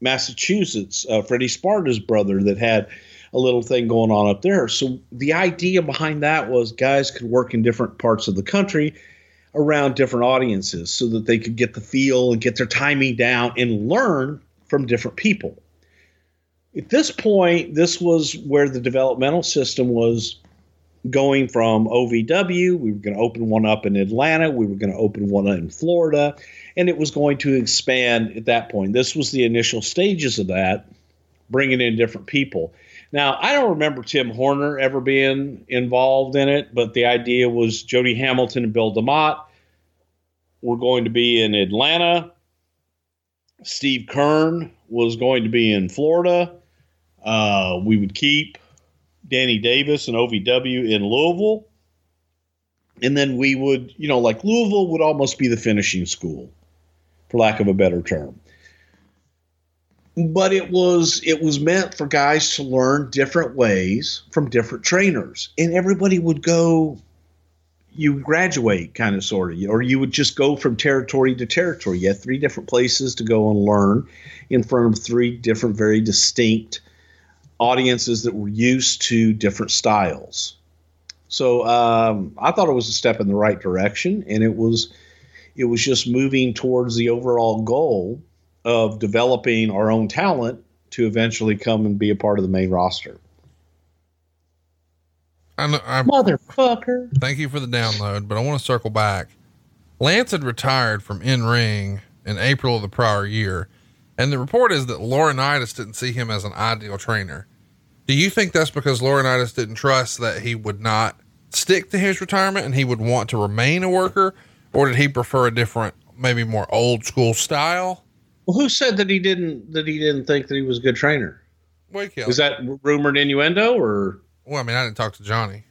Massachusetts, uh, Freddie Sparta's brother, that had a little thing going on up there. So the idea behind that was guys could work in different parts of the country around different audiences so that they could get the feel and get their timing down and learn from different people. At this point, this was where the developmental system was going from OVW. We were going to open one up in Atlanta. We were going to open one in Florida. And it was going to expand at that point. This was the initial stages of that, bringing in different people. Now, I don't remember Tim Horner ever being involved in it, but the idea was Jody Hamilton and Bill DeMott were going to be in Atlanta. Steve Keirn was going to be in Florida. Uh, we would keep Danny Davis and OVW in Louisville. And then we would, you know, like Louisville would almost be the finishing school, for lack of a better term. But it was it was meant for guys to learn different ways from different trainers. And everybody would go you graduate kind of sort of or you would just go from territory to territory. You had three different places to go and learn in front of three different very distinct audiences that were used to different styles so um, i thought it was a step in the right direction and it was it was just moving towards the overall goal of developing our own talent to eventually come and be a part of the main roster. I, know, I Motherfucker. thank you for the download, but I want to circle back. Lance had retired from in ring in April of the prior year, and the report is that Laurinaitis didn't see him as an ideal trainer. Do you think that's because Laurinaitis didn't trust that he would not stick to his retirement and he would want to remain a worker, or did he prefer a different, maybe more old school style? Well, who said that he didn't that he didn't think that he was a good trainer? Wake up. Is that rumored innuendo or well, I mean, I didn't talk to Johnny.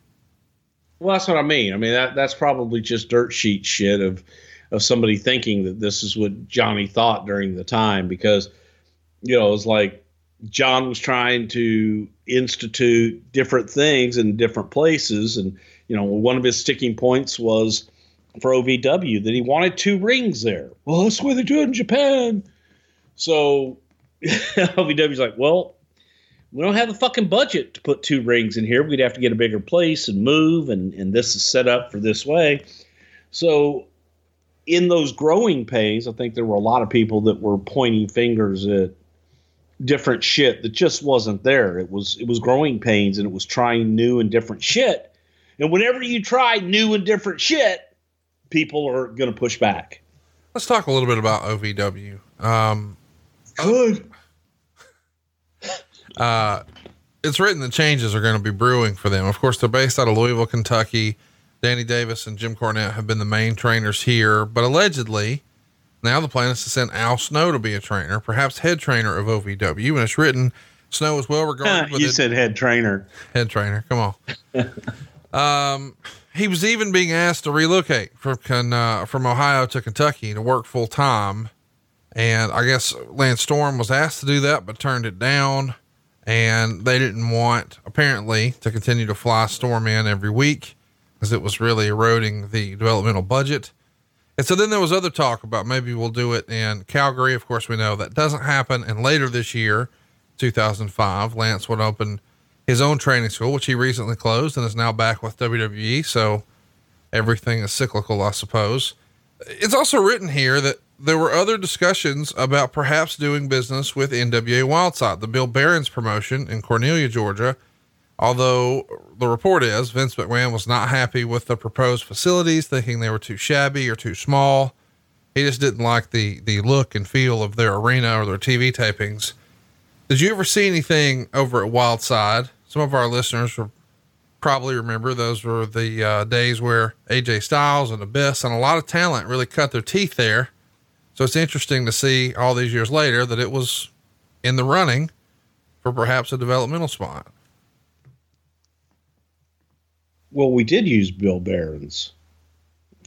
well that's what I mean. I mean that that's probably just dirt sheet shit of of somebody thinking that this is what Johnny thought during the time because you know, it was like John was trying to institute different things in different places and you know, one of his sticking points was for OVW that he wanted two rings there. Well, that's way they do it in Japan. So [LAUGHS] OVW's like, well, we don't have the fucking budget to put two rings in here. We'd have to get a bigger place and move, and, and this is set up for this way. So, in those growing pains, I think there were a lot of people that were pointing fingers at different shit that just wasn't there. It was it was growing pains, and it was trying new and different shit. And whenever you try new and different shit, people are going to push back. Let's talk a little bit about OVW. Um, Good. [LAUGHS] uh, it's written that changes are going to be brewing for them. Of course, they're based out of Louisville, Kentucky. Danny Davis and Jim Cornette have been the main trainers here, but allegedly, now the plan is to send Al Snow to be a trainer, perhaps head trainer of OVW. And it's written Snow is well regarded. [LAUGHS] you said head trainer. Head trainer. Come on. [LAUGHS] um, he was even being asked to relocate from uh, from Ohio to Kentucky to work full time, and I guess Lance Storm was asked to do that, but turned it down. And they didn't want apparently to continue to fly Storm in every week because it was really eroding the developmental budget. And so then there was other talk about maybe we'll do it in Calgary. Of course, we know that doesn't happen. And later this year, 2005, Lance would open his own training school, which he recently closed and is now back with WWE. So everything is cyclical, I suppose. It's also written here that there were other discussions about perhaps doing business with NWA Wildside, the Bill Behrens promotion in Cornelia, Georgia, Although the report is Vince McMahon was not happy with the proposed facilities, thinking they were too shabby or too small. He just didn't like the the look and feel of their arena or their TV tapings. Did you ever see anything over at Wildside? Some of our listeners will probably remember those were the uh, days where AJ Styles and Abyss and a lot of talent really cut their teeth there. So it's interesting to see all these years later that it was in the running for perhaps a developmental spot. Well, we did use Bill Behrens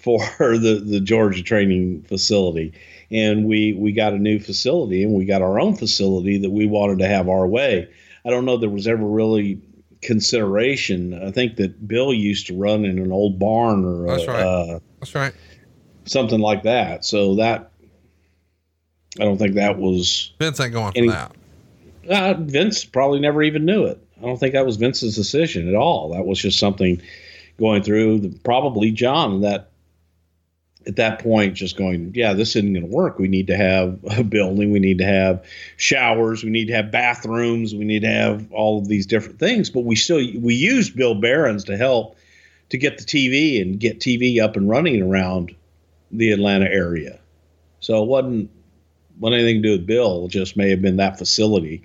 for [LAUGHS] the, the Georgia training facility. And we, we got a new facility and we got our own facility that we wanted to have our way. I don't know there was ever really consideration. I think that Bill used to run in an old barn or That's right. Uh, That's right. Something like that. So that I don't think that was Vince ain't going any, for that. Uh, Vince probably never even knew it. I don't think that was Vince's decision at all. That was just something going through the, probably John that at that point just going, yeah, this isn't going to work. We need to have a building. We need to have showers. We need to have bathrooms. We need to have all of these different things. But we still we used Bill Behrens to help to get the TV and get TV up and running around the Atlanta area. So it wasn't wasn't anything to do with Bill. It just may have been that facility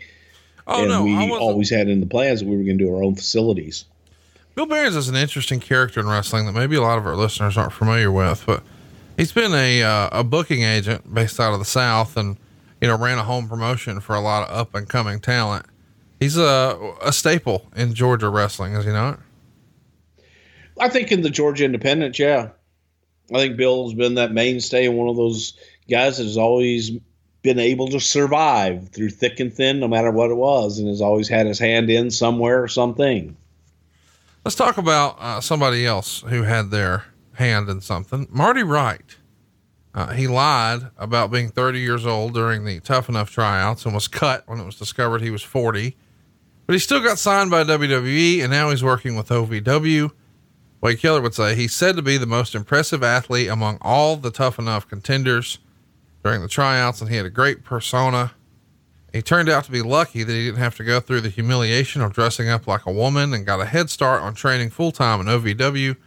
Oh, and no, we always had in the plans that we were going to do our own facilities. Bill Behrens is an interesting character in wrestling that maybe a lot of our listeners aren't familiar with, but he's been a uh, a booking agent based out of the South, and you know ran a home promotion for a lot of up and coming talent. He's a a staple in Georgia wrestling, is he not? I think in the Georgia Independent, yeah, I think Bill's been that mainstay and one of those guys that has always been able to survive through thick and thin, no matter what it was, and has always had his hand in somewhere or something. Let's talk about uh, somebody else who had their hand in something. Marty Wright. Uh, he lied about being 30 years old during the Tough Enough tryouts and was cut when it was discovered he was 40. But he still got signed by WWE and now he's working with OVW. Wade Keller would say he's said to be the most impressive athlete among all the Tough Enough contenders during the tryouts and he had a great persona. He turned out to be lucky that he didn't have to go through the humiliation of dressing up like a woman and got a head start on training full time in OVW.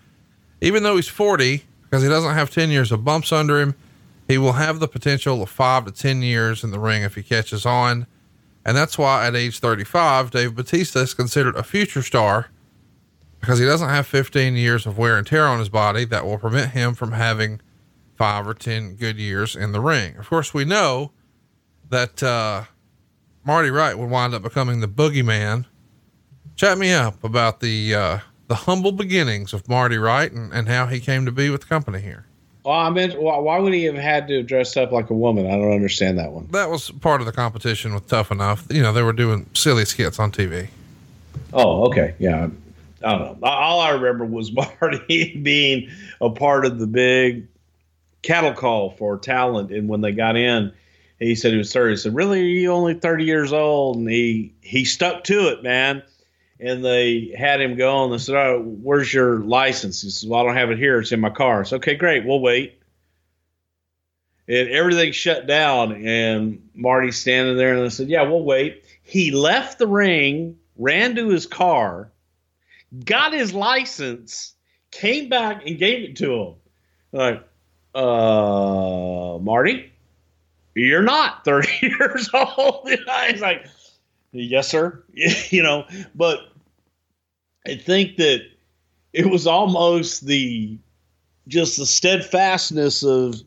Even though he's 40, because he doesn't have 10 years of bumps under him, he will have the potential of five to 10 years in the ring if he catches on. And that's why at age 35, Dave Batista is considered a future star because he doesn't have 15 years of wear and tear on his body that will prevent him from having five or 10 good years in the ring. Of course, we know that uh, Marty Wright would wind up becoming the boogeyman. Chat me up about the uh, the humble beginnings of Marty Wright and, and how he came to be with the company here. Well, I meant, why would he have had to dress up like a woman? I don't understand that one. That was part of the competition with Tough Enough. You know, they were doing silly skits on TV. Oh, okay. Yeah. I don't know. All I remember was [LAUGHS] Marty being a part of the big cattle call for talent. And when they got in, he said he was 30. He said, Really, are you only 30 years old? And he, he stuck to it, man. And they had him go and they said, Oh, where's your license? He said, Well, I don't have it here. It's in my car. said, okay, great. We'll wait. And everything shut down. And Marty's standing there and they said, Yeah, we'll wait. He left the ring, ran to his car, got his license, came back and gave it to him. Like, uh, Marty, you're not [LAUGHS] 30 years old. [LAUGHS] He's like, Yes, sir. [LAUGHS] you know, but I think that it was almost the just the steadfastness of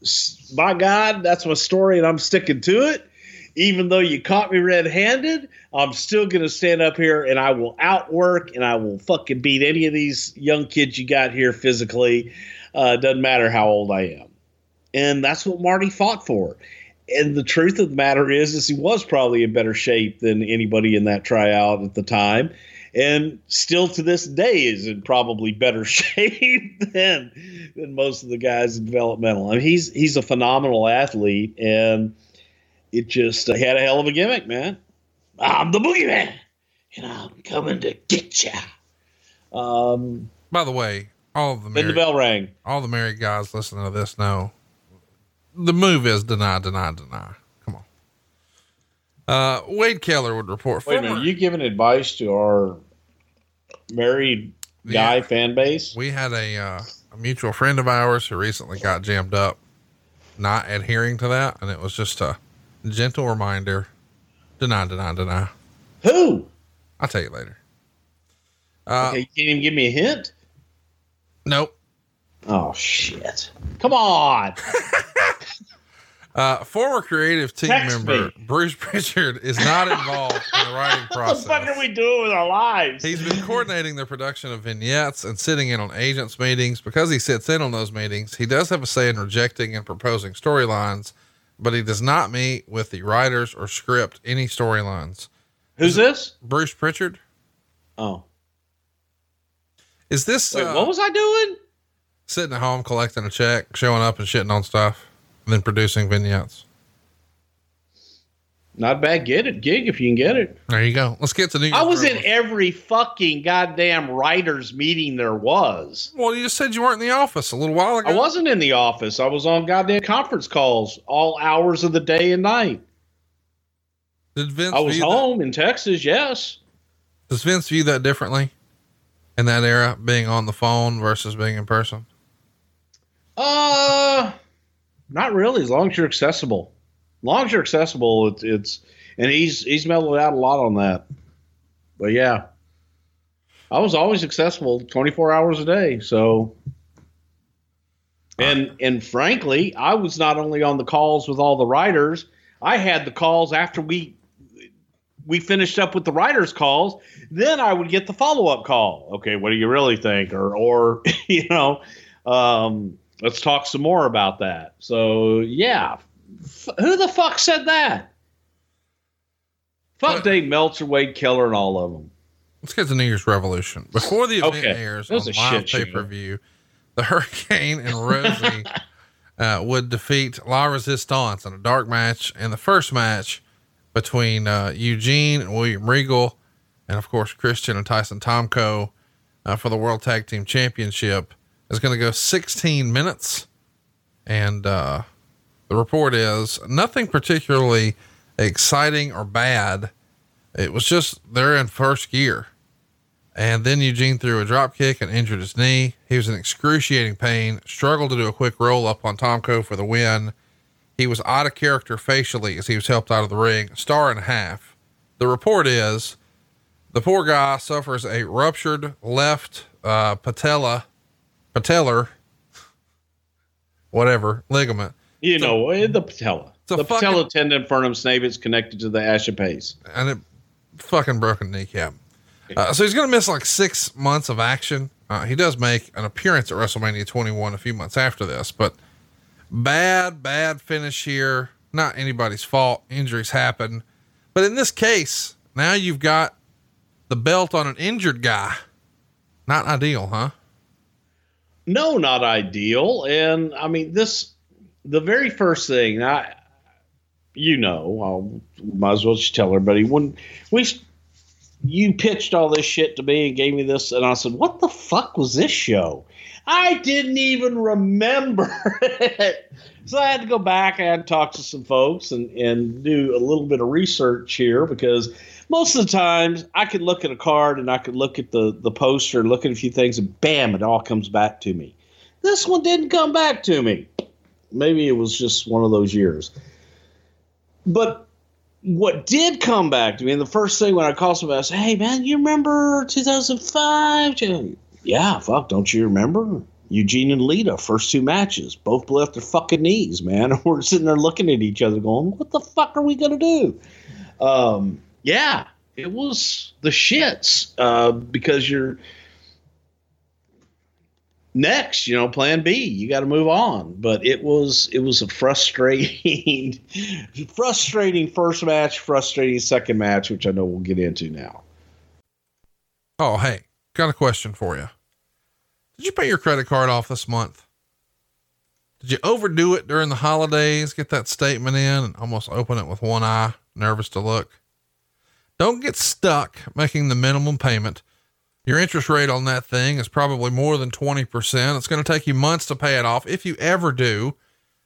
my God, that's my story, and I'm sticking to it. Even though you caught me red-handed, I'm still gonna stand up here and I will outwork and I will fucking beat any of these young kids you got here physically. Uh, doesn't matter how old I am, and that's what Marty fought for. And the truth of the matter is, is he was probably in better shape than anybody in that tryout at the time and still to this day is in probably better [LAUGHS] shape than than most of the guys in developmental. I mean, he's he's a phenomenal athlete, and it just uh, had a hell of a gimmick, man. I'm the boogeyman, and I'm coming to get ya. Um, By the way, all of the then the bell rang. all the married guys listening to this know the move is deny, deny, deny. Come on. Uh, Wade Keller would report. Wait a former- minute, you giving advice to our married guy Yeah. fan base? we had a, uh, a mutual friend of ours who recently got jammed up, not adhering to that, and it was just a gentle reminder: deny, deny, deny. Who? I'll tell you later. Uh, okay, you can't even give me a hint. nope. Oh shit! Come on. [LAUGHS] Uh, former creative team Text member me. Bruce [LAUGHS] Prichard is not involved in the writing process. [LAUGHS] What the fuck are we doing with our lives? He's been coordinating the production of vignettes and sitting in on agents' meetings. Because he sits in on those meetings, he does have a say in rejecting and proposing storylines, but he does not meet with the writers or script any storylines. Who's this? Bruce Prichard, Oh, is this wait, uh, what was I doing? Sitting at home collecting a check, showing up and shitting on stuff, and then producing vignettes? Not bad get it gig if you can get it. There you go. Let's get to New Year's I was in every fucking goddamn writers meeting there was. Well, you just said you weren't in the office a little while ago. I wasn't in the office. I was on goddamn conference calls all hours of the day and night. Did Vince I was view that- home in Texas. Yes. Does Vince view that differently in that era, being on the phone versus being in person? Uh, not really. As long as you're accessible, as long as you're accessible, it's it's and he's he's mellowed out a lot on that. But yeah, I was always accessible 24 hours a day. So, and and frankly, I was not only on the calls with all the writers. I had the calls after we we finished up with the writers' calls. Then I would get the follow up call. Okay, what do you really think? Or or [LAUGHS] you know. Um, let's talk some more about that. So yeah, F- who the fuck said that? Fuck What? Dave Meltzer, Wade Keller, and all of them. Let's get to New Year's Revolution. Before the event Okay. airs on live pay per view, the Hurricane and Rosie [LAUGHS] uh, would defeat La Resistance in a dark match. And the first match between uh, Eugene and William Regal, and of course Christian and Tyson Tomko uh, for the World Tag Team Championship is going to go 16 minutes. And uh, the report is nothing particularly exciting or bad. It was just they're in first gear. And then Eugene threw a drop kick and injured his knee. He was in excruciating pain, struggled to do a quick roll up on Tomko for the win. He was out of character facially as he was helped out of the ring, star and a half. The report is the poor guy suffers a ruptured left uh, patella, patellar, whatever, ligament. You know the patella, the fucking- patella tendon infernum snavis connected to the ashipace. and it fucking broken kneecap. Uh, so he's going to miss like six months of action. Uh, he does make an appearance at WrestleMania 21 a few months after this, but bad, bad finish here. Not anybody's fault. Injuries happen. But in this case, now you've got the belt on an injured guy. Not ideal, huh? No, not ideal. And I mean this, the very first thing I, you know, I might as well just tell everybody when we you pitched all this shit to me and gave me this, and I said, "What the fuck was this show?" I didn't even remember [LAUGHS] it. So I had to go back. and talk to some folks and, and do a little bit of research here because most of the times I could look at a card and I could look at the, the poster and look at a few things and bam, it all comes back to me. This one didn't come back to me. Maybe it was just one of those years. But what did come back to me, and the first thing when I called somebody, I said, "Hey man, you remember 2005?" Yeah, fuck, don't you remember? Eugene and Lita, first two matches, both blew their fucking knees, man. [LAUGHS] We're sitting there looking at each other, going, "What the fuck are we gonna do?" Um, yeah, it was the shits uh, because you're next, you know, plan B. You got to move on. But it was it was a frustrating, [LAUGHS] frustrating first match, frustrating second match, which I know we'll get into now. Oh, hey, got a question for you. Did you pay your credit card off this month? Did you overdo it during the holidays? Get that statement in and almost open it with one eye, nervous to look. Don't get stuck making the minimum payment your interest rate on that thing is probably more than 20%. It's going to take you months to pay it off. If you ever do,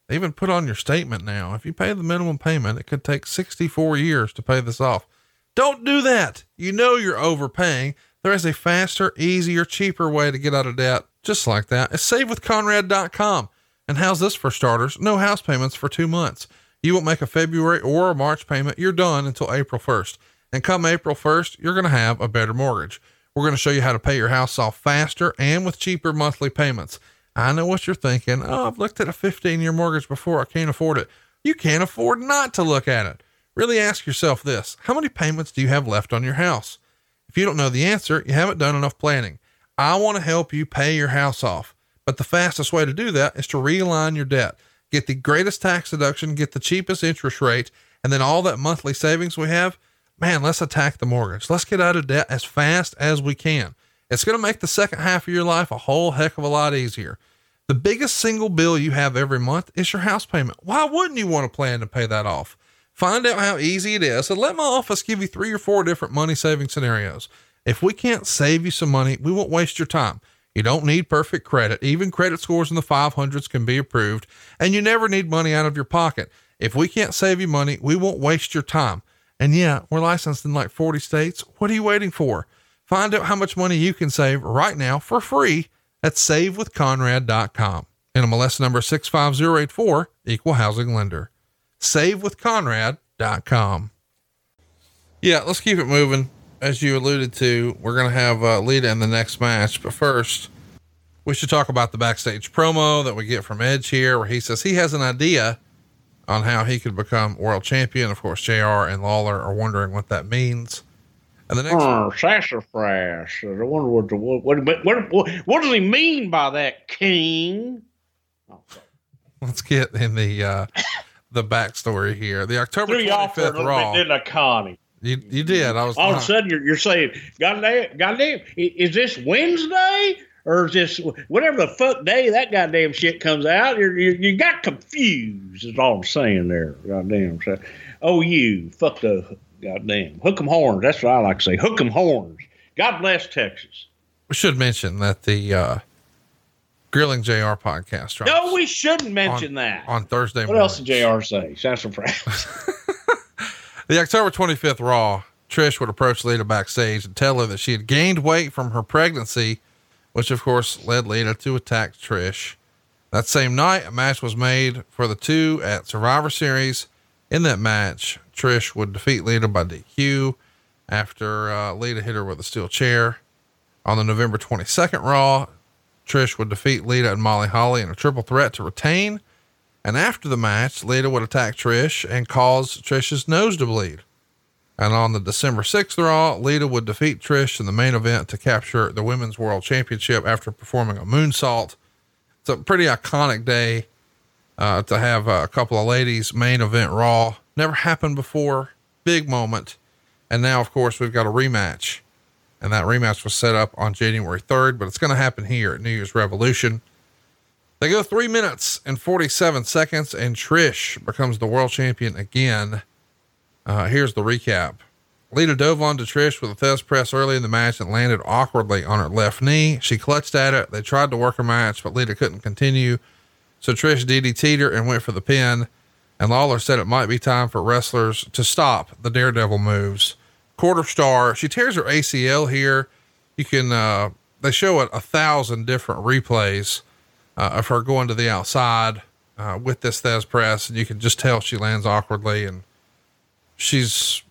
they even put on your statement now. If you pay the minimum payment, it could take 64 years to pay this off. Don't do that. You know you're overpaying. There is a faster, easier, cheaper way to get out of debt. Just like that. It's savewithconrad.com. And how's this for starters? No house payments for two months. You won't make a February or a March payment. You're done until April 1st. And come April 1st, you're going to have a better mortgage. We're going to show you how to pay your house off faster and with cheaper monthly payments. I know what you're thinking. Oh, I've looked at a 15 year mortgage before. I can't afford it. You can't afford not to look at it. Really ask yourself this How many payments do you have left on your house? If you don't know the answer, you haven't done enough planning. I want to help you pay your house off, but the fastest way to do that is to realign your debt. Get the greatest tax deduction, get the cheapest interest rate, and then all that monthly savings we have man, let's attack the mortgage. Let's get out of debt as fast as we can. It's going to make the second half of your life a whole heck of a lot easier. The biggest single bill you have every month is your house payment. Why wouldn't you want to plan to pay that off? Find out how easy it is and let my office give you three or four different money saving scenarios. If we can't save you some money, we won't waste your time. You don't need perfect credit. Even credit scores in the 500s can be approved, and you never need money out of your pocket. If we can't save you money, we won't waste your time. And yeah, we're licensed in like 40 states. What are you waiting for? Find out how much money you can save right now for free at savewithconrad.com. NMLS number 65084, equal housing lender. Savewithconrad.com. Yeah, let's keep it moving. As you alluded to, we're going to have uh, Lita in the next match. But first, we should talk about the backstage promo that we get from Edge here, where he says he has an idea on how he could become world champion. Of course, JR and Lawler are wondering what that means. And the next oh, sassafras. I wonder what, the, what, what, what, what, does he mean by that, King? Oh, [LAUGHS] Let's get in the uh, the backstory here. The October twenty fifth Raw. Didn't I, Connie? You you did. I was all of a sudden you're, you're saying, "Goddamn, goddamn, is this Wednesday?" Or just whatever the fuck day that goddamn shit comes out, you you got confused. Is all I'm saying there. Goddamn. So, oh, you fuck the goddamn hook 'em horns. That's what I like to say. Hook 'em horns. God bless Texas. We should mention that the uh, Grilling JR podcast. No, we shouldn't mention on, that on Thursday. What morning. else did JR say? Sounds surprised. [LAUGHS] [LAUGHS] the October 25th Raw. Trish would approach Lita backstage and tell her that she had gained weight from her pregnancy which of course led Lita to attack Trish. That same night, a match was made for the two at Survivor Series. In that match, Trish would defeat Lita by DQ after uh, Lita hit her with a steel chair. On the November 22nd Raw, Trish would defeat Lita and Molly Holly in a triple threat to retain. And after the match, Lita would attack Trish and cause Trish's nose to bleed. And on the December 6th Raw, Lita would defeat Trish in the main event to capture the Women's World Championship after performing a moonsault. It's a pretty iconic day uh, to have a couple of ladies main event Raw. Never happened before. Big moment. And now, of course, we've got a rematch. And that rematch was set up on January 3rd, but it's going to happen here at New Year's Revolution. They go three minutes and 47 seconds, and Trish becomes the world champion again. Uh, here's the recap. Lita dove onto Trish with a Thesz press early in the match and landed awkwardly on her left knee. She clutched at it. They tried to work a match, but Lita couldn't continue. So Trish DDT'd her and went for the pin. And Lawler said it might be time for wrestlers to stop the Daredevil moves. Quarter star. She tears her ACL here. You can, uh, they show it a thousand different replays uh, of her going to the outside uh, with this Thesz press. And you can just tell she lands awkwardly and she's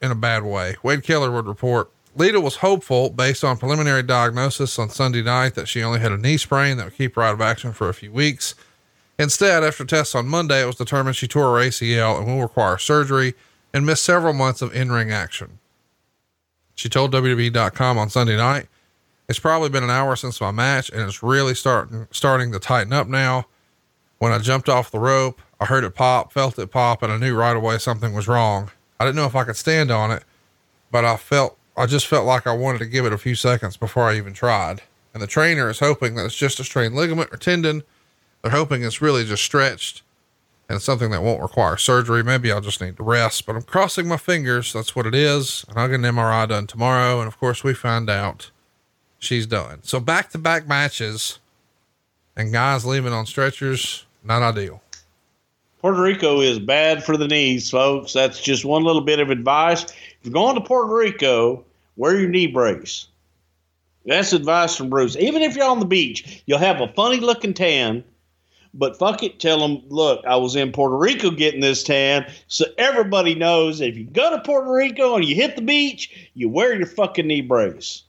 in a bad way. Wade Keller would report Lita was hopeful based on preliminary diagnosis on Sunday night that she only had a knee sprain that would keep her out of action for a few weeks. Instead, after tests on Monday, it was determined she tore her ACL and will require surgery and miss several months of in ring action. She told WWE.com on Sunday night, It's probably been an hour since my match, and it's really starting starting to tighten up now. When I jumped off the rope, I heard it pop, felt it pop, and I knew right away something was wrong. I didn't know if I could stand on it, but I felt I just felt like I wanted to give it a few seconds before I even tried. And the trainer is hoping that it's just a strained ligament or tendon. They're hoping it's really just stretched and something that won't require surgery. Maybe I'll just need to rest, but I'm crossing my fingers. That's what it is. And I'll get an MRI done tomorrow. And of course, we find out she's done. So back to back matches and guys leaving on stretchers, not ideal. Puerto Rico is bad for the knees, folks. That's just one little bit of advice. If you're going to Puerto Rico, wear your knee brace. That's advice from Bruce. Even if you're on the beach, you'll have a funny looking tan, but fuck it, tell them, look, I was in Puerto Rico getting this tan, so everybody knows if you go to Puerto Rico and you hit the beach, you wear your fucking knee brace.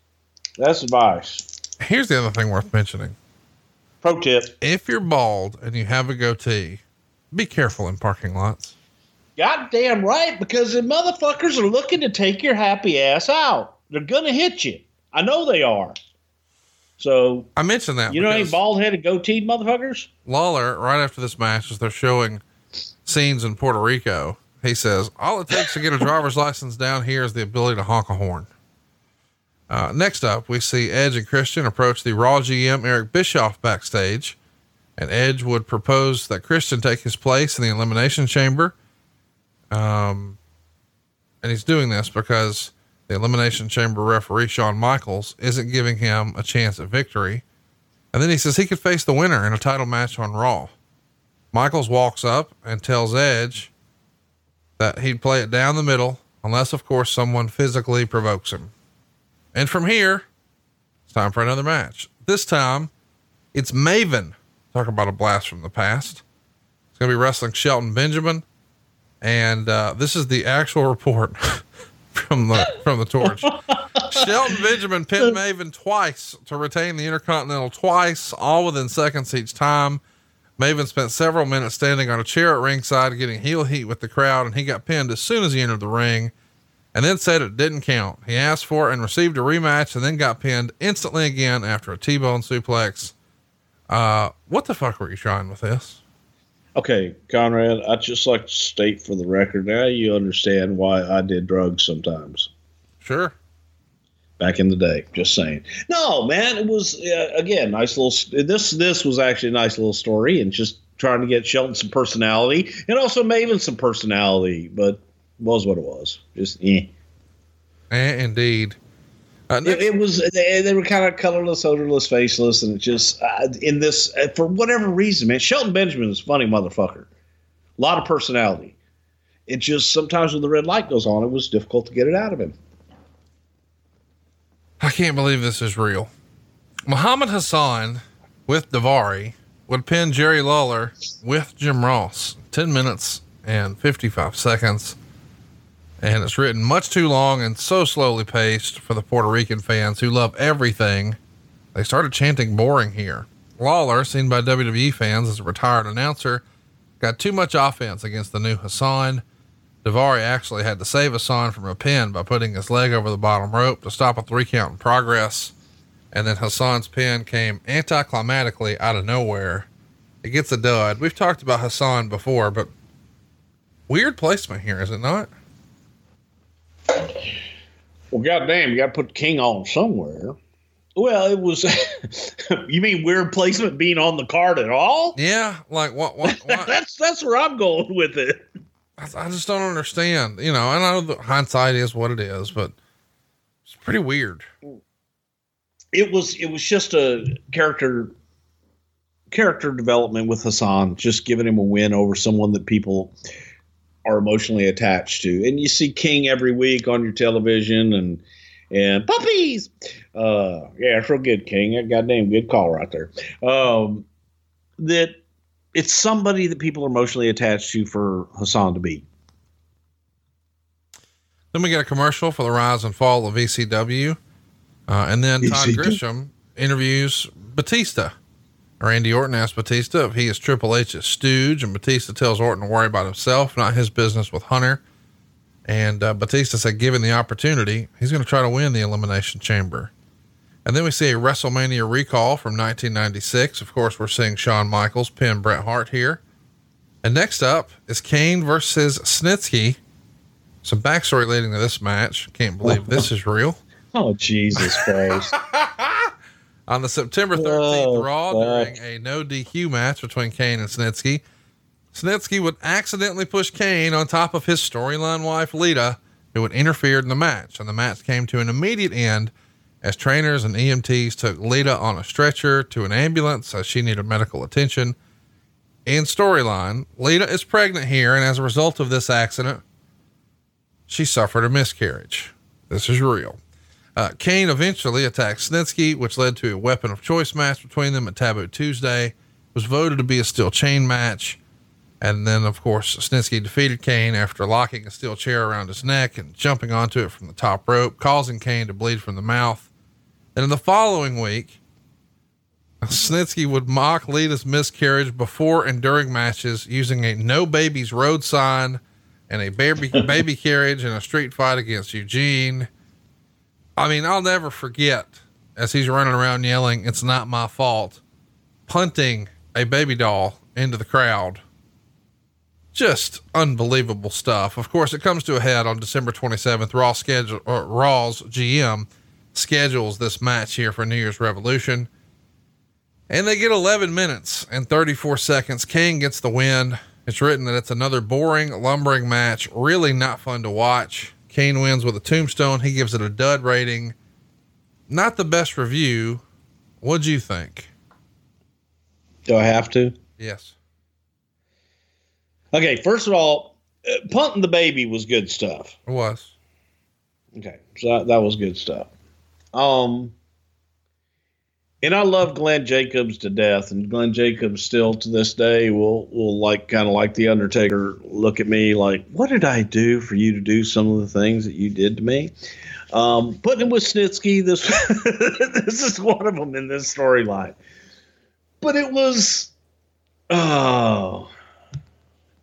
That's advice. Here's the other thing worth mentioning. Pro tip. If you're bald and you have a goatee, be careful in parking lots. Goddamn right, because the motherfuckers are looking to take your happy ass out. They're gonna hit you. I know they are. So I mentioned that you know any bald headed goateed motherfuckers? Lawler, right after this match, as they're showing scenes in Puerto Rico, he says, All it takes to get a driver's license down here is the ability to honk a horn. Uh, next up, we see Edge and Christian approach the Raw GM Eric Bischoff backstage, and Edge would propose that Christian take his place in the Elimination Chamber. Um, and he's doing this because the Elimination Chamber referee, Shawn Michaels, isn't giving him a chance at victory. And then he says he could face the winner in a title match on Raw. Michaels walks up and tells Edge that he'd play it down the middle, unless, of course, someone physically provokes him. And from here, it's time for another match. This time, it's Maven. Talk about a blast from the past. It's going to be wrestling Shelton Benjamin. And uh, this is the actual report [LAUGHS] from the from the torch. [LAUGHS] Shelton Benjamin pinned Maven twice to retain the Intercontinental twice, all within seconds each time. Maven spent several minutes standing on a chair at ringside getting heel heat with the crowd, and he got pinned as soon as he entered the ring and then said it didn't count. He asked for and received a rematch and then got pinned instantly again after a T bone suplex. Uh, what the fuck were you trying with this? Okay, Conrad, I'd just like to state for the record now you understand why I did drugs sometimes Sure. back in the day. Just saying. No, man, it was uh, again nice little. This this was actually a nice little story, and just trying to get Shelton some personality, and also Maven some personality. But was what it was. Just eh. And indeed. Uh, It, it was they, they were kind of colorless, odorless, faceless, and it just uh, in this uh, for whatever reason, man. Shelton Benjamin is a funny motherfucker, a lot of personality. It just sometimes when the red light goes on, it was difficult to get it out of him. I can't believe this is real. Muhammad Hassan with Daivari would pin Jerry Lawler with Jim Ross 10 minutes and 55 seconds. And it's written much too long and so slowly paced for the Puerto Rican fans who love everything. They started chanting boring here. Lawler, seen by WWE fans as a retired announcer, got too much offense against the new Hassan. Daivari actually had to save Hassan from a pin by putting his leg over the bottom rope to stop a three count in progress. And then Hassan's pin came anticlimactically out of nowhere. It gets a dud. We've talked about Hassan before, but weird placement here, is it not? Well, goddamn, you got to put King on somewhere. Well, it was. [LAUGHS] you mean weird placement being on the card at all? Yeah, like what? What? what? [LAUGHS] that's that's where I'm going with it. I I just don't understand. You know, I know that hindsight is what it is, but it's pretty weird. it was it was just a character character development with Hassan, just giving him a win over someone that people are emotionally attached to. And you see King every week on your television and and puppies. Uh yeah, it's real good, King. A goddamn good call right there. Um that it's somebody that people are emotionally attached to for Hassan to be. Then we get a commercial for the rise and fall of ECW. Uh, and then Todd ECW. Grisham interviews Batista. Randy Orton asks Batista if he is Triple H's stooge, and Batista tells Orton to worry about himself, not his business with Hunter. And uh, Batista said, given the opportunity, he's going to try to win the Elimination Chamber. And then we see a WrestleMania recall from 1996. Of course, we're seeing Shawn Michaels pin Bret Hart here. And next up is Kane versus Snitsky. Some backstory leading to this match. Can't believe this is real. [LAUGHS] Oh Jesus Christ! [LAUGHS] On the September 13th Oh, Raw, during a no DQ match between Kane and Snitsky, Snitsky would accidentally push Kane on top of his storyline wife, Lita, who had interfered in the match. And the match came to an immediate end as trainers and EMTs took Lita on a stretcher to an ambulance as she needed medical attention. In storyline, Lita is pregnant here, and as a result of this accident, she suffered a miscarriage. This is real. Uh, Kane eventually attacked Snitsky, which led to a weapon of choice match between them at Taboo Tuesday. It was voted to be a steel chain match. And then, of course, Snitsky defeated Kane after locking a steel chair around his neck and jumping onto it from the top rope, causing Kane to bleed from the mouth. And in the following week, Snitsky would mock Lita's miscarriage before and during matches using a no babies road sign and a baby, baby carriage in a street fight against Eugene. I mean, I'll never forget as he's running around yelling, It's not my fault, punting a baby doll into the crowd. Just unbelievable stuff. Of course, it comes to a head on December 27th. Raw schedule, or Raw's GM schedules this match here for New Year's Revolution. And they get 11 minutes and 34 seconds. Kane gets the win. It's written that it's another boring, lumbering match. Really not fun to watch. Kane wins with a tombstone. He gives it a dud rating. Not the best review. What'd you think? Do I have to? Yes. Okay, first of all, uh, punting the baby was good stuff. It was. Okay, so that, that was good stuff. Um, and I love Glenn Jacobs to death, and Glenn Jacobs still to this day will will like kind of like the Undertaker look at me like, what did I do for you to do some of the things that you did to me? Um, putting him with Snitsky, this [LAUGHS] this is one of them in this storyline, but it was, oh.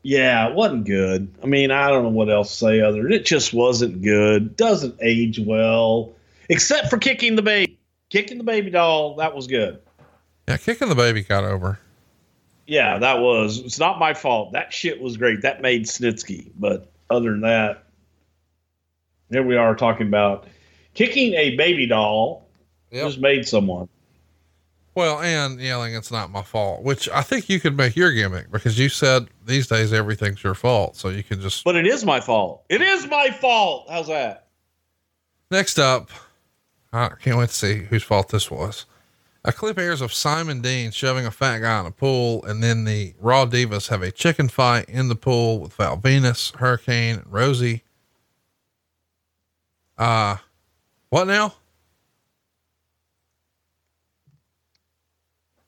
Yeah, it wasn't good. I mean, I don't know what else to say other than it just wasn't good. Doesn't age well, except for kicking the baby. Kicking the baby doll, that was good. Yeah, kicking the baby got over. Yeah, that was. It's not my fault. That shit was great. That made Snitsky. But other than that, here we are talking about kicking a baby doll Yep. just made someone. Well, and yelling, it's not my fault, which I think you could make your gimmick because you said these days everything's your fault. So you can just. But it is my fault. It is my fault. How's that? Next up, I can't wait to see whose fault this was. A clip airs of Simon Dean shoving a fat guy in a pool, and then the Raw Divas have a chicken fight in the pool with Val Venis, Hurricane, and Rosey. Uh, what now?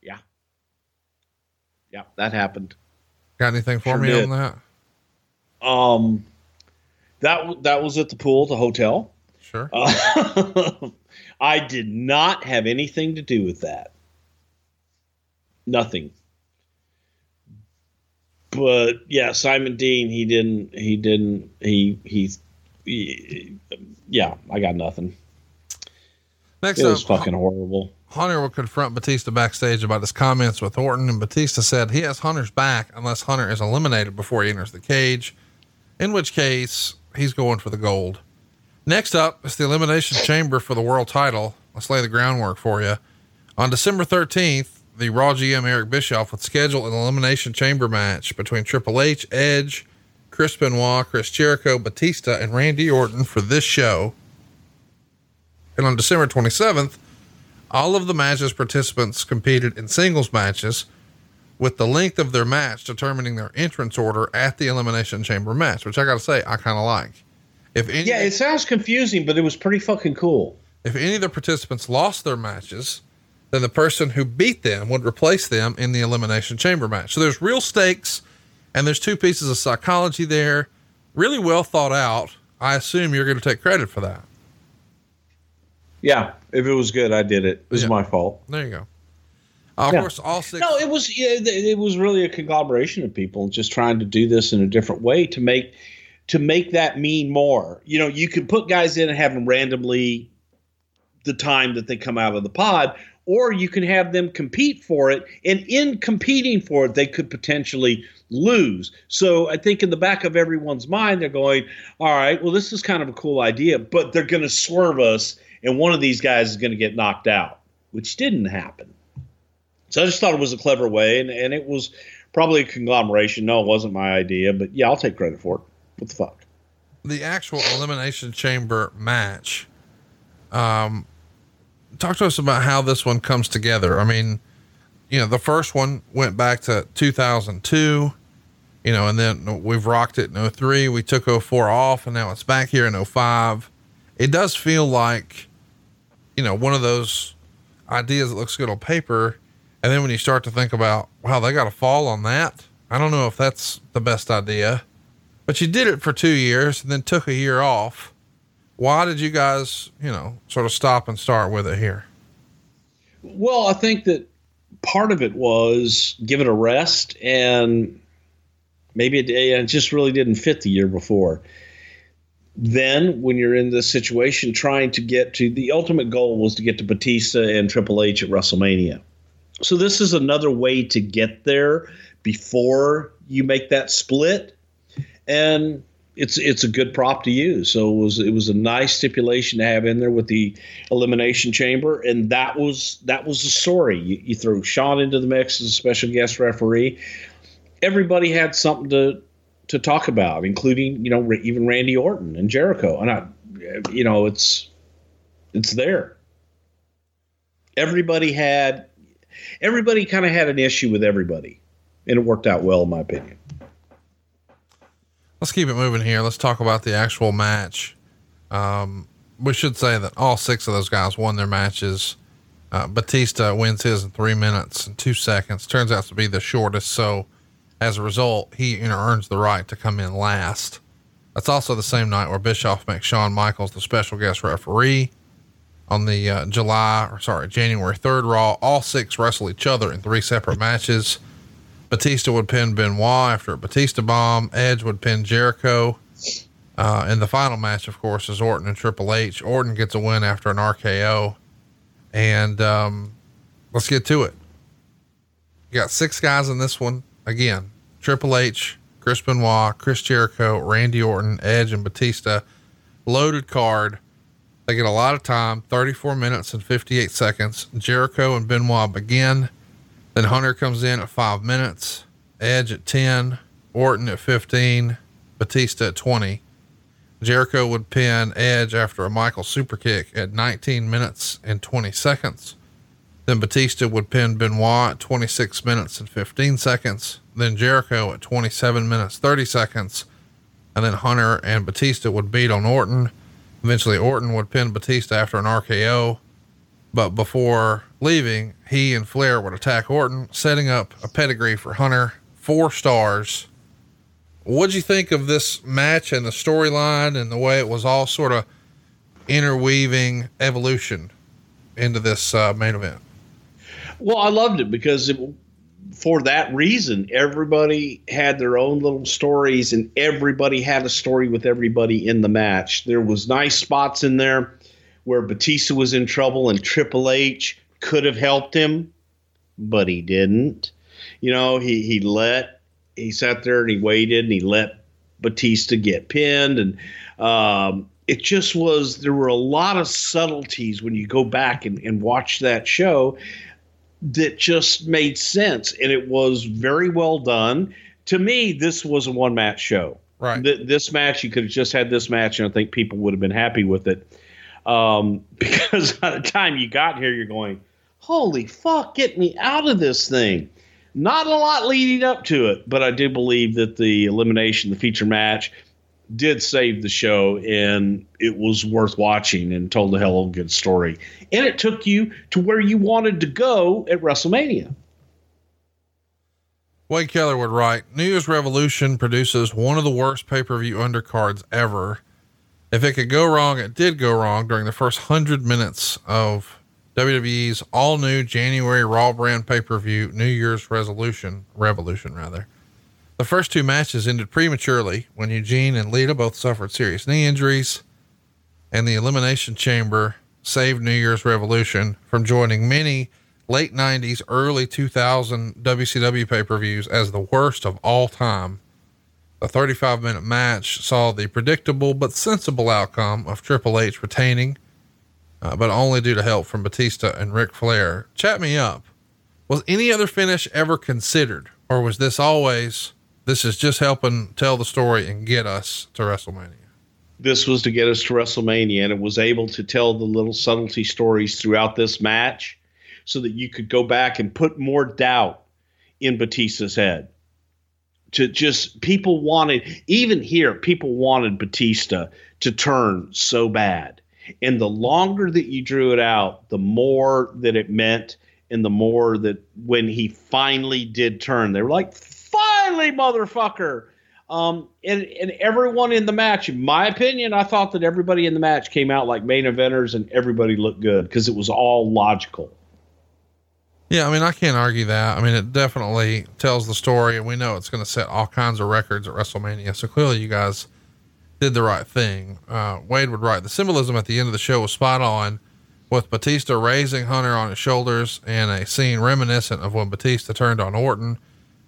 Yeah. Yeah, that happened. Got anything for Sure me did. on that? Um, that that was at the pool, the hotel. Sure. Uh, [LAUGHS] I did not have anything to do with that. Nothing. But yeah, Simon Dean, he didn't. He didn't. He he. he yeah, I got nothing. Next It up, was fucking horrible. Hunter will confront Batista backstage about his comments with Orton, and Batista said he has Hunter's back unless Hunter is eliminated before he enters the cage, in which case he's going for the gold. Next up is the Elimination Chamber for the world title. Let's lay the groundwork for you. On December 13th, the Raw GM Eric Bischoff would schedule an Elimination Chamber match between Triple H, Edge, Chris Benoit, Chris Jericho, Batista, and Randy Orton for this show. And on December 27th, all of the matches participants competed in singles matches with the length of their match determining their entrance order at the elimination chamber match, which I got to say, I kind of like. If any, Yeah, it sounds confusing, but it was pretty fucking cool. if any of the participants lost their matches, then the person who beat them would replace them in the elimination chamber match. So there's real stakes and there's two pieces of psychology there. Really well thought out. I assume you're going to take credit for that. Yeah, if it was good, I did it. It was Yeah. my fault. There you go. Uh, of Yeah. course, all six. No, it was it was really a conglomeration of people just trying to do this in a different way to make to make that mean more. You know, you can put guys in and have them randomly the time that they come out of the pod, or you can have them compete for it, and in competing for it, they could potentially lose. So I think in the back of everyone's mind, they're going, "All right, well, this is kind of a cool idea, but they're going to swerve us, and one of these guys is going to get knocked out," which didn't happen. So I just thought it was a clever way, and, and it was probably a conglomeration. No, it wasn't my idea, but yeah, I'll take credit for it. What the fuck? the actual elimination chamber match. Um, talk to us about how this one comes together. I mean, you know, the first one went back to 2002, you know, and then we've rocked it in 03. We took 04 off and now it's back here in 05. It does feel like, you know, one of those ideas that looks good on paper. And then when you start to think about, wow, they got to fall on that. I don't know if that's the best idea. But you did it for two years and then took a year off. Why did you guys, you know, sort of stop and start with it here? Well, I think that part of it was give it a rest, and maybe it, just really didn't fit the year before. Then, when you're in this situation, trying to get to the ultimate goal was to get to Batista and Triple H at WrestleMania. So this is another way to get there before you make that split, and it's it's a good prop to use. So it was it was a nice stipulation to have in there with the elimination chamber, and that was that was the story. You, you throw Shawn into the mix as a special guest referee. Everybody had something to to talk about, including you know even Randy Orton and Jericho, and I, you know it's it's there. Everybody had everybody kind of had an issue with everybody, and it worked out well in my opinion. Let's keep it moving here. Let's talk about the actual match. Um, we should say that all six of those guys won their matches. Uh, Batista wins his in three minutes and two seconds. Turns out to be the shortest. So as a result, he you know, earns the right to come in last. That's also the same night where Bischoff makes Shawn Michaels the special guest referee on the uh, July or sorry, January 3rd Raw. All six wrestle each other in three separate matches. Batista would pin Benoit after a Batista bomb. Edge would pin Jericho. Uh, and the final match, of course, is Orton and Triple H. Orton gets a win after an RKO. And um, let's get to it. You got six guys in this one. Again, Triple H, Chris Benoit, Chris Jericho, Randy Orton, Edge, and Batista. Loaded card. They get a lot of time 34 minutes and 58 seconds. Jericho and Benoit begin. Then Hunter comes in at five minutes, Edge at 10, Orton at 15, Batista at 20. Jericho would pin Edge after a Michael superkick at 19 minutes and 20 seconds. Then Batista would pin Benoit at 26 minutes and 15 seconds. Then Jericho at 27 minutes, 30 seconds. And then Hunter and Batista would beat on Orton. Eventually, Orton would pin Batista after an RKO. But before leaving, he and Flair would attack Orton, setting up a pedigree for Hunter. Four stars. What'd you think of this match and the storyline and the way it was all sort of interweaving evolution into this uh, main event? Well, I loved it because it, for that reason, everybody had their own little stories, and everybody had a story with everybody in the match. There was nice spots in there where Batista was in trouble, and Triple H could have helped him, but he didn't. You know, he he let he sat there and he waited and he let Batista get pinned, and um, it just was. There were a lot of subtleties when you go back and, and watch that show that just made sense and it was very well done. To me, this was a one match show. Right. Th- this match, you could have just had this match, and I think people would have been happy with it. Um, [LAUGHS] because by the time you got here, you're going, holy fuck, get me out of this thing. Not a lot leading up to it, but I do believe that the elimination, the feature match, did save the show and it was worth watching and told a hell of a good story. And it took you to where you wanted to go at WrestleMania. Wade Keller would write New Year's Revolution produces one of the worst pay per view undercards ever. If it could go wrong, it did go wrong during the first hundred minutes of WWE's all new January Raw brand pay per view New Year's resolution, revolution rather. The first two matches ended prematurely when Eugene and Lita both suffered serious knee injuries, and the Elimination Chamber saved New Year's Revolution from joining many late 90s, early 2000 WCW pay per views as the worst of all time. The 35 minute match saw the predictable but sensible outcome of Triple H retaining, uh, but only due to help from Batista and Ric Flair. Chat me up. Was any other finish ever considered, or was this always, this is just helping tell the story and get us to WrestleMania? This was to get us to WrestleMania, and it was able to tell the little subtlety stories throughout this match so that you could go back and put more doubt in Batista's head. To just people wanted, even here, people wanted Batista to turn so bad. And the longer that you drew it out, the more that it meant, and the more that when he finally did turn, they were like, finally, motherfucker. Um, and, and everyone in the match, in my opinion, I thought that everybody in the match came out like main eventers and everybody looked good because it was all logical. Yeah, I mean, I can't argue that. I mean, it definitely tells the story, and we know it's going to set all kinds of records at WrestleMania. So clearly, you guys did the right thing. Uh, Wade would write the symbolism at the end of the show was spot on, with Batista raising Hunter on his shoulders and a scene reminiscent of when Batista turned on Orton.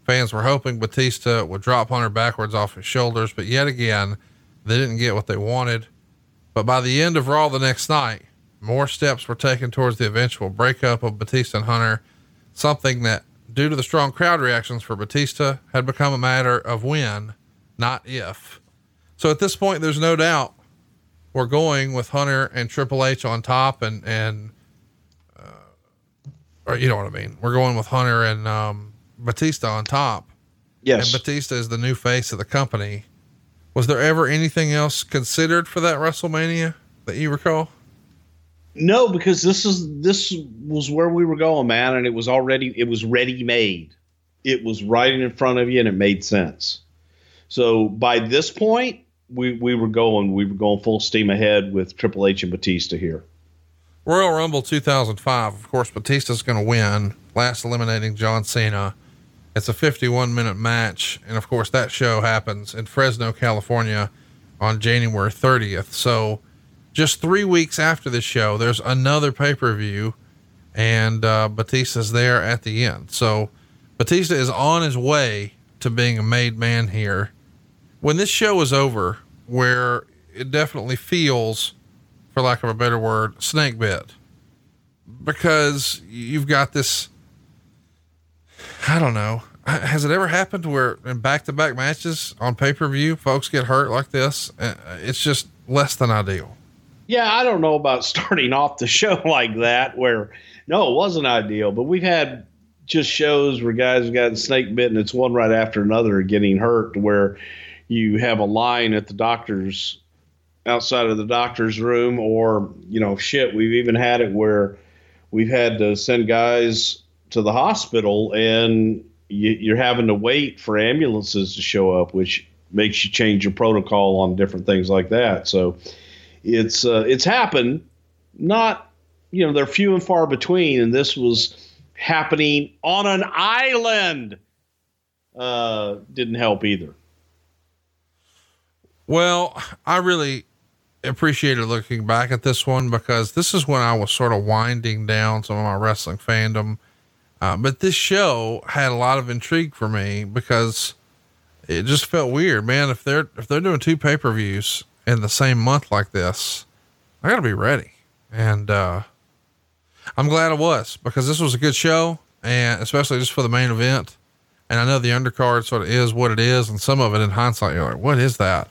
Fans were hoping Batista would drop Hunter backwards off his shoulders, but yet again, they didn't get what they wanted. But by the end of Raw the next night, more steps were taken towards the eventual breakup of Batista and Hunter something that, due to the strong crowd reactions for Batista, had become a matter of when, not if. So at this point, there's no doubt we're going with Hunter and Triple H on top, and and uh, or you know what I mean. We're going with Hunter and um, Batista on top. Yes, and Batista is the new face of the company. Was there ever anything else considered for that WrestleMania that you recall? No, because this is this was where we were going, man, and it was already it was ready made. It was right in front of you, and it made sense. So by this point, we we were going we were going full steam ahead with Triple H and Batista here. Royal Rumble 2005. Of course, Batista's going to win, last eliminating John Cena. It's a 51 minute match, and of course, that show happens in Fresno, California, on January 30th. So just three weeks after the show, there's another pay per view, and uh, Batista's there at the end. So Batista is on his way to being a made man here. When this show is over, where it definitely feels, for lack of a better word, snake bit, because you've got this. I don't know. Has it ever happened where in back to back matches on pay per view, folks get hurt like this? Uh, it's just less than ideal. Yeah, I don't know about [LAUGHS] starting off the show [LAUGHS] like that, where no, it wasn't ideal, but we've had just shows where guys have gotten snake bitten. It's one right after another getting hurt, where you have a line at the doctor's outside of the doctor's room, or you know, shit. We've even had it where we've had to send guys to the hospital, and you, are having to wait for ambulances to show up, which makes you change your protocol on different things like that. So it's uh, it's happened. Not you know they're few and far between, and this was happening on an island. Uh, didn't help either. Well, I really appreciated looking back at this one because this is when I was sort of winding down some of my wrestling fandom. Uh, but this show had a lot of intrigue for me because it just felt weird, man. If they're if they're doing two pay per views in the same month like this, I got to be ready. And uh, I'm glad it was because this was a good show, and especially just for the main event. And I know the undercard sort of is what it is, and some of it in hindsight, you're like, what is that?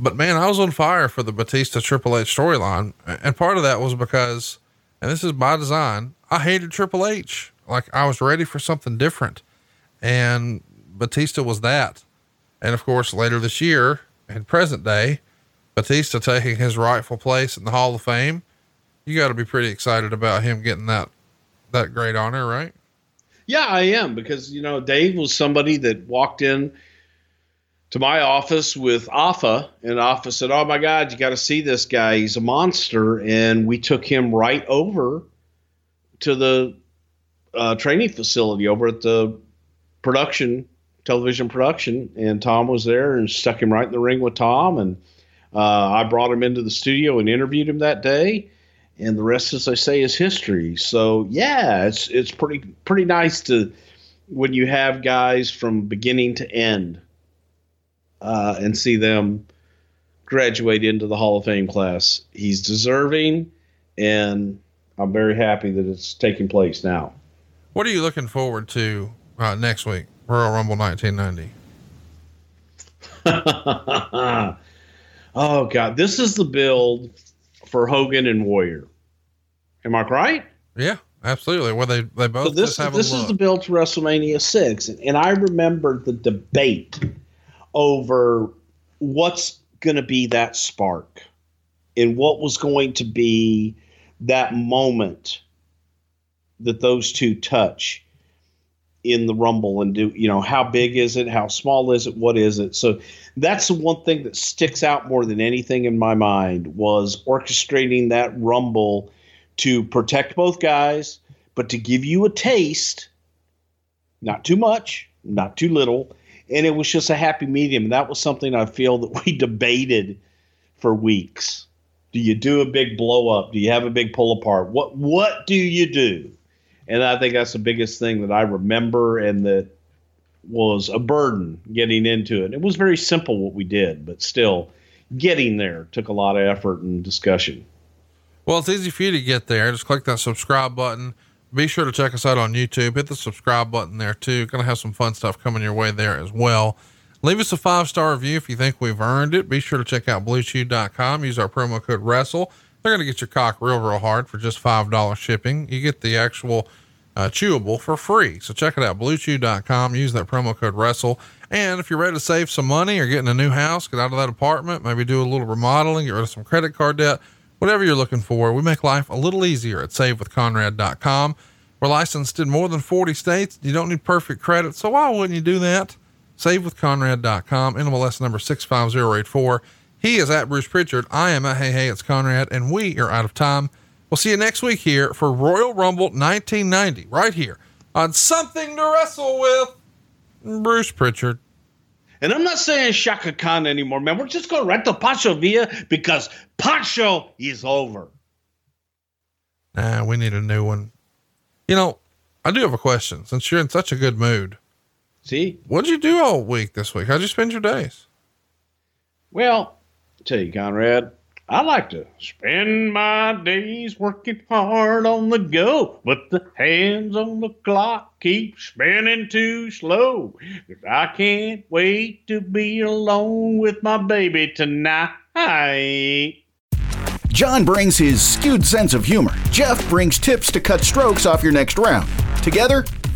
But man, I was on fire for the Batista Triple H storyline. And part of that was because, and this is by design, I hated Triple H. Like I was ready for something different. And Batista was that. And of course, later this year in present day, Batista taking his rightful place in the Hall of Fame, you got to be pretty excited about him getting that that great honor, right? Yeah, I am because you know Dave was somebody that walked in to my office with Afa, and Afa said, "Oh my God, you got to see this guy. He's a monster." And we took him right over to the uh, training facility over at the production television production, and Tom was there and stuck him right in the ring with Tom, and uh, I brought him into the studio and interviewed him that day. And the rest, as I say, is history. So yeah, it's it's pretty pretty nice to when you have guys from beginning to end uh, and see them graduate into the Hall of Fame class. He's deserving, and I'm very happy that it's taking place now. What are you looking forward to uh, next week, Royal Rumble 1990? [LAUGHS] oh God, this is the build for Hogan and Warrior. Am I right? Yeah, absolutely. Well, they they both so this this is the build to WrestleMania six, and, and I remember the debate over what's going to be that spark and what was going to be that moment that those two touch in the rumble and do you know how big is it how small is it what is it? So that's the one thing that sticks out more than anything in my mind was orchestrating that rumble to protect both guys but to give you a taste not too much not too little and it was just a happy medium and that was something i feel that we [LAUGHS] debated for weeks do you do a big blow up do you have a big pull apart what what do you do and I think that's the biggest thing that I remember and that was a burden getting into it. It was very simple what we did, but still getting there took a lot of effort and discussion. Well, it's easy for you to get there. Just click that subscribe button. Be sure to check us out on YouTube. Hit the subscribe button there too. Going to have some fun stuff coming your way there as well. Leave us a five star review if you think we've earned it. Be sure to check out bluechew.com. Use our promo code WRESTLE. They're going to get your cock real, real hard for just $5 shipping. You get the actual uh, chewable for free. So check it out, bluechew.com. Use that promo code WRESTLE. And if you're ready to save some money or getting a new house, get out of that apartment, maybe do a little remodeling, get rid of some credit card debt, whatever you're looking for, we make life a little easier at savewithconrad.com. We're licensed in more than 40 states. You don't need perfect credit. So why wouldn't you do that? Savewithconrad.com, NMLS number 65084. He is at Bruce Prichard. I am at Hey Hey, it's Conrad, and we are out of time. We'll see you next week here for Royal Rumble 1990, right here on Something to Wrestle with Bruce Prichard. And I'm not saying Chaka Khan anymore, man. We're just going right to Pacho Villa because Pacho is over. Nah, we need a new one. You know, I do have a question since you're in such a good mood. See? What'd you do all week this week? How'd you spend your days? Well, I'll tell you, Conrad, I like to spend my days working hard on the go, but the hands on the clock keep spinning too slow. 'Cause I can't wait to be alone with my baby tonight. John brings his skewed sense of humor. Jeff brings tips to cut strokes off your next round. Together,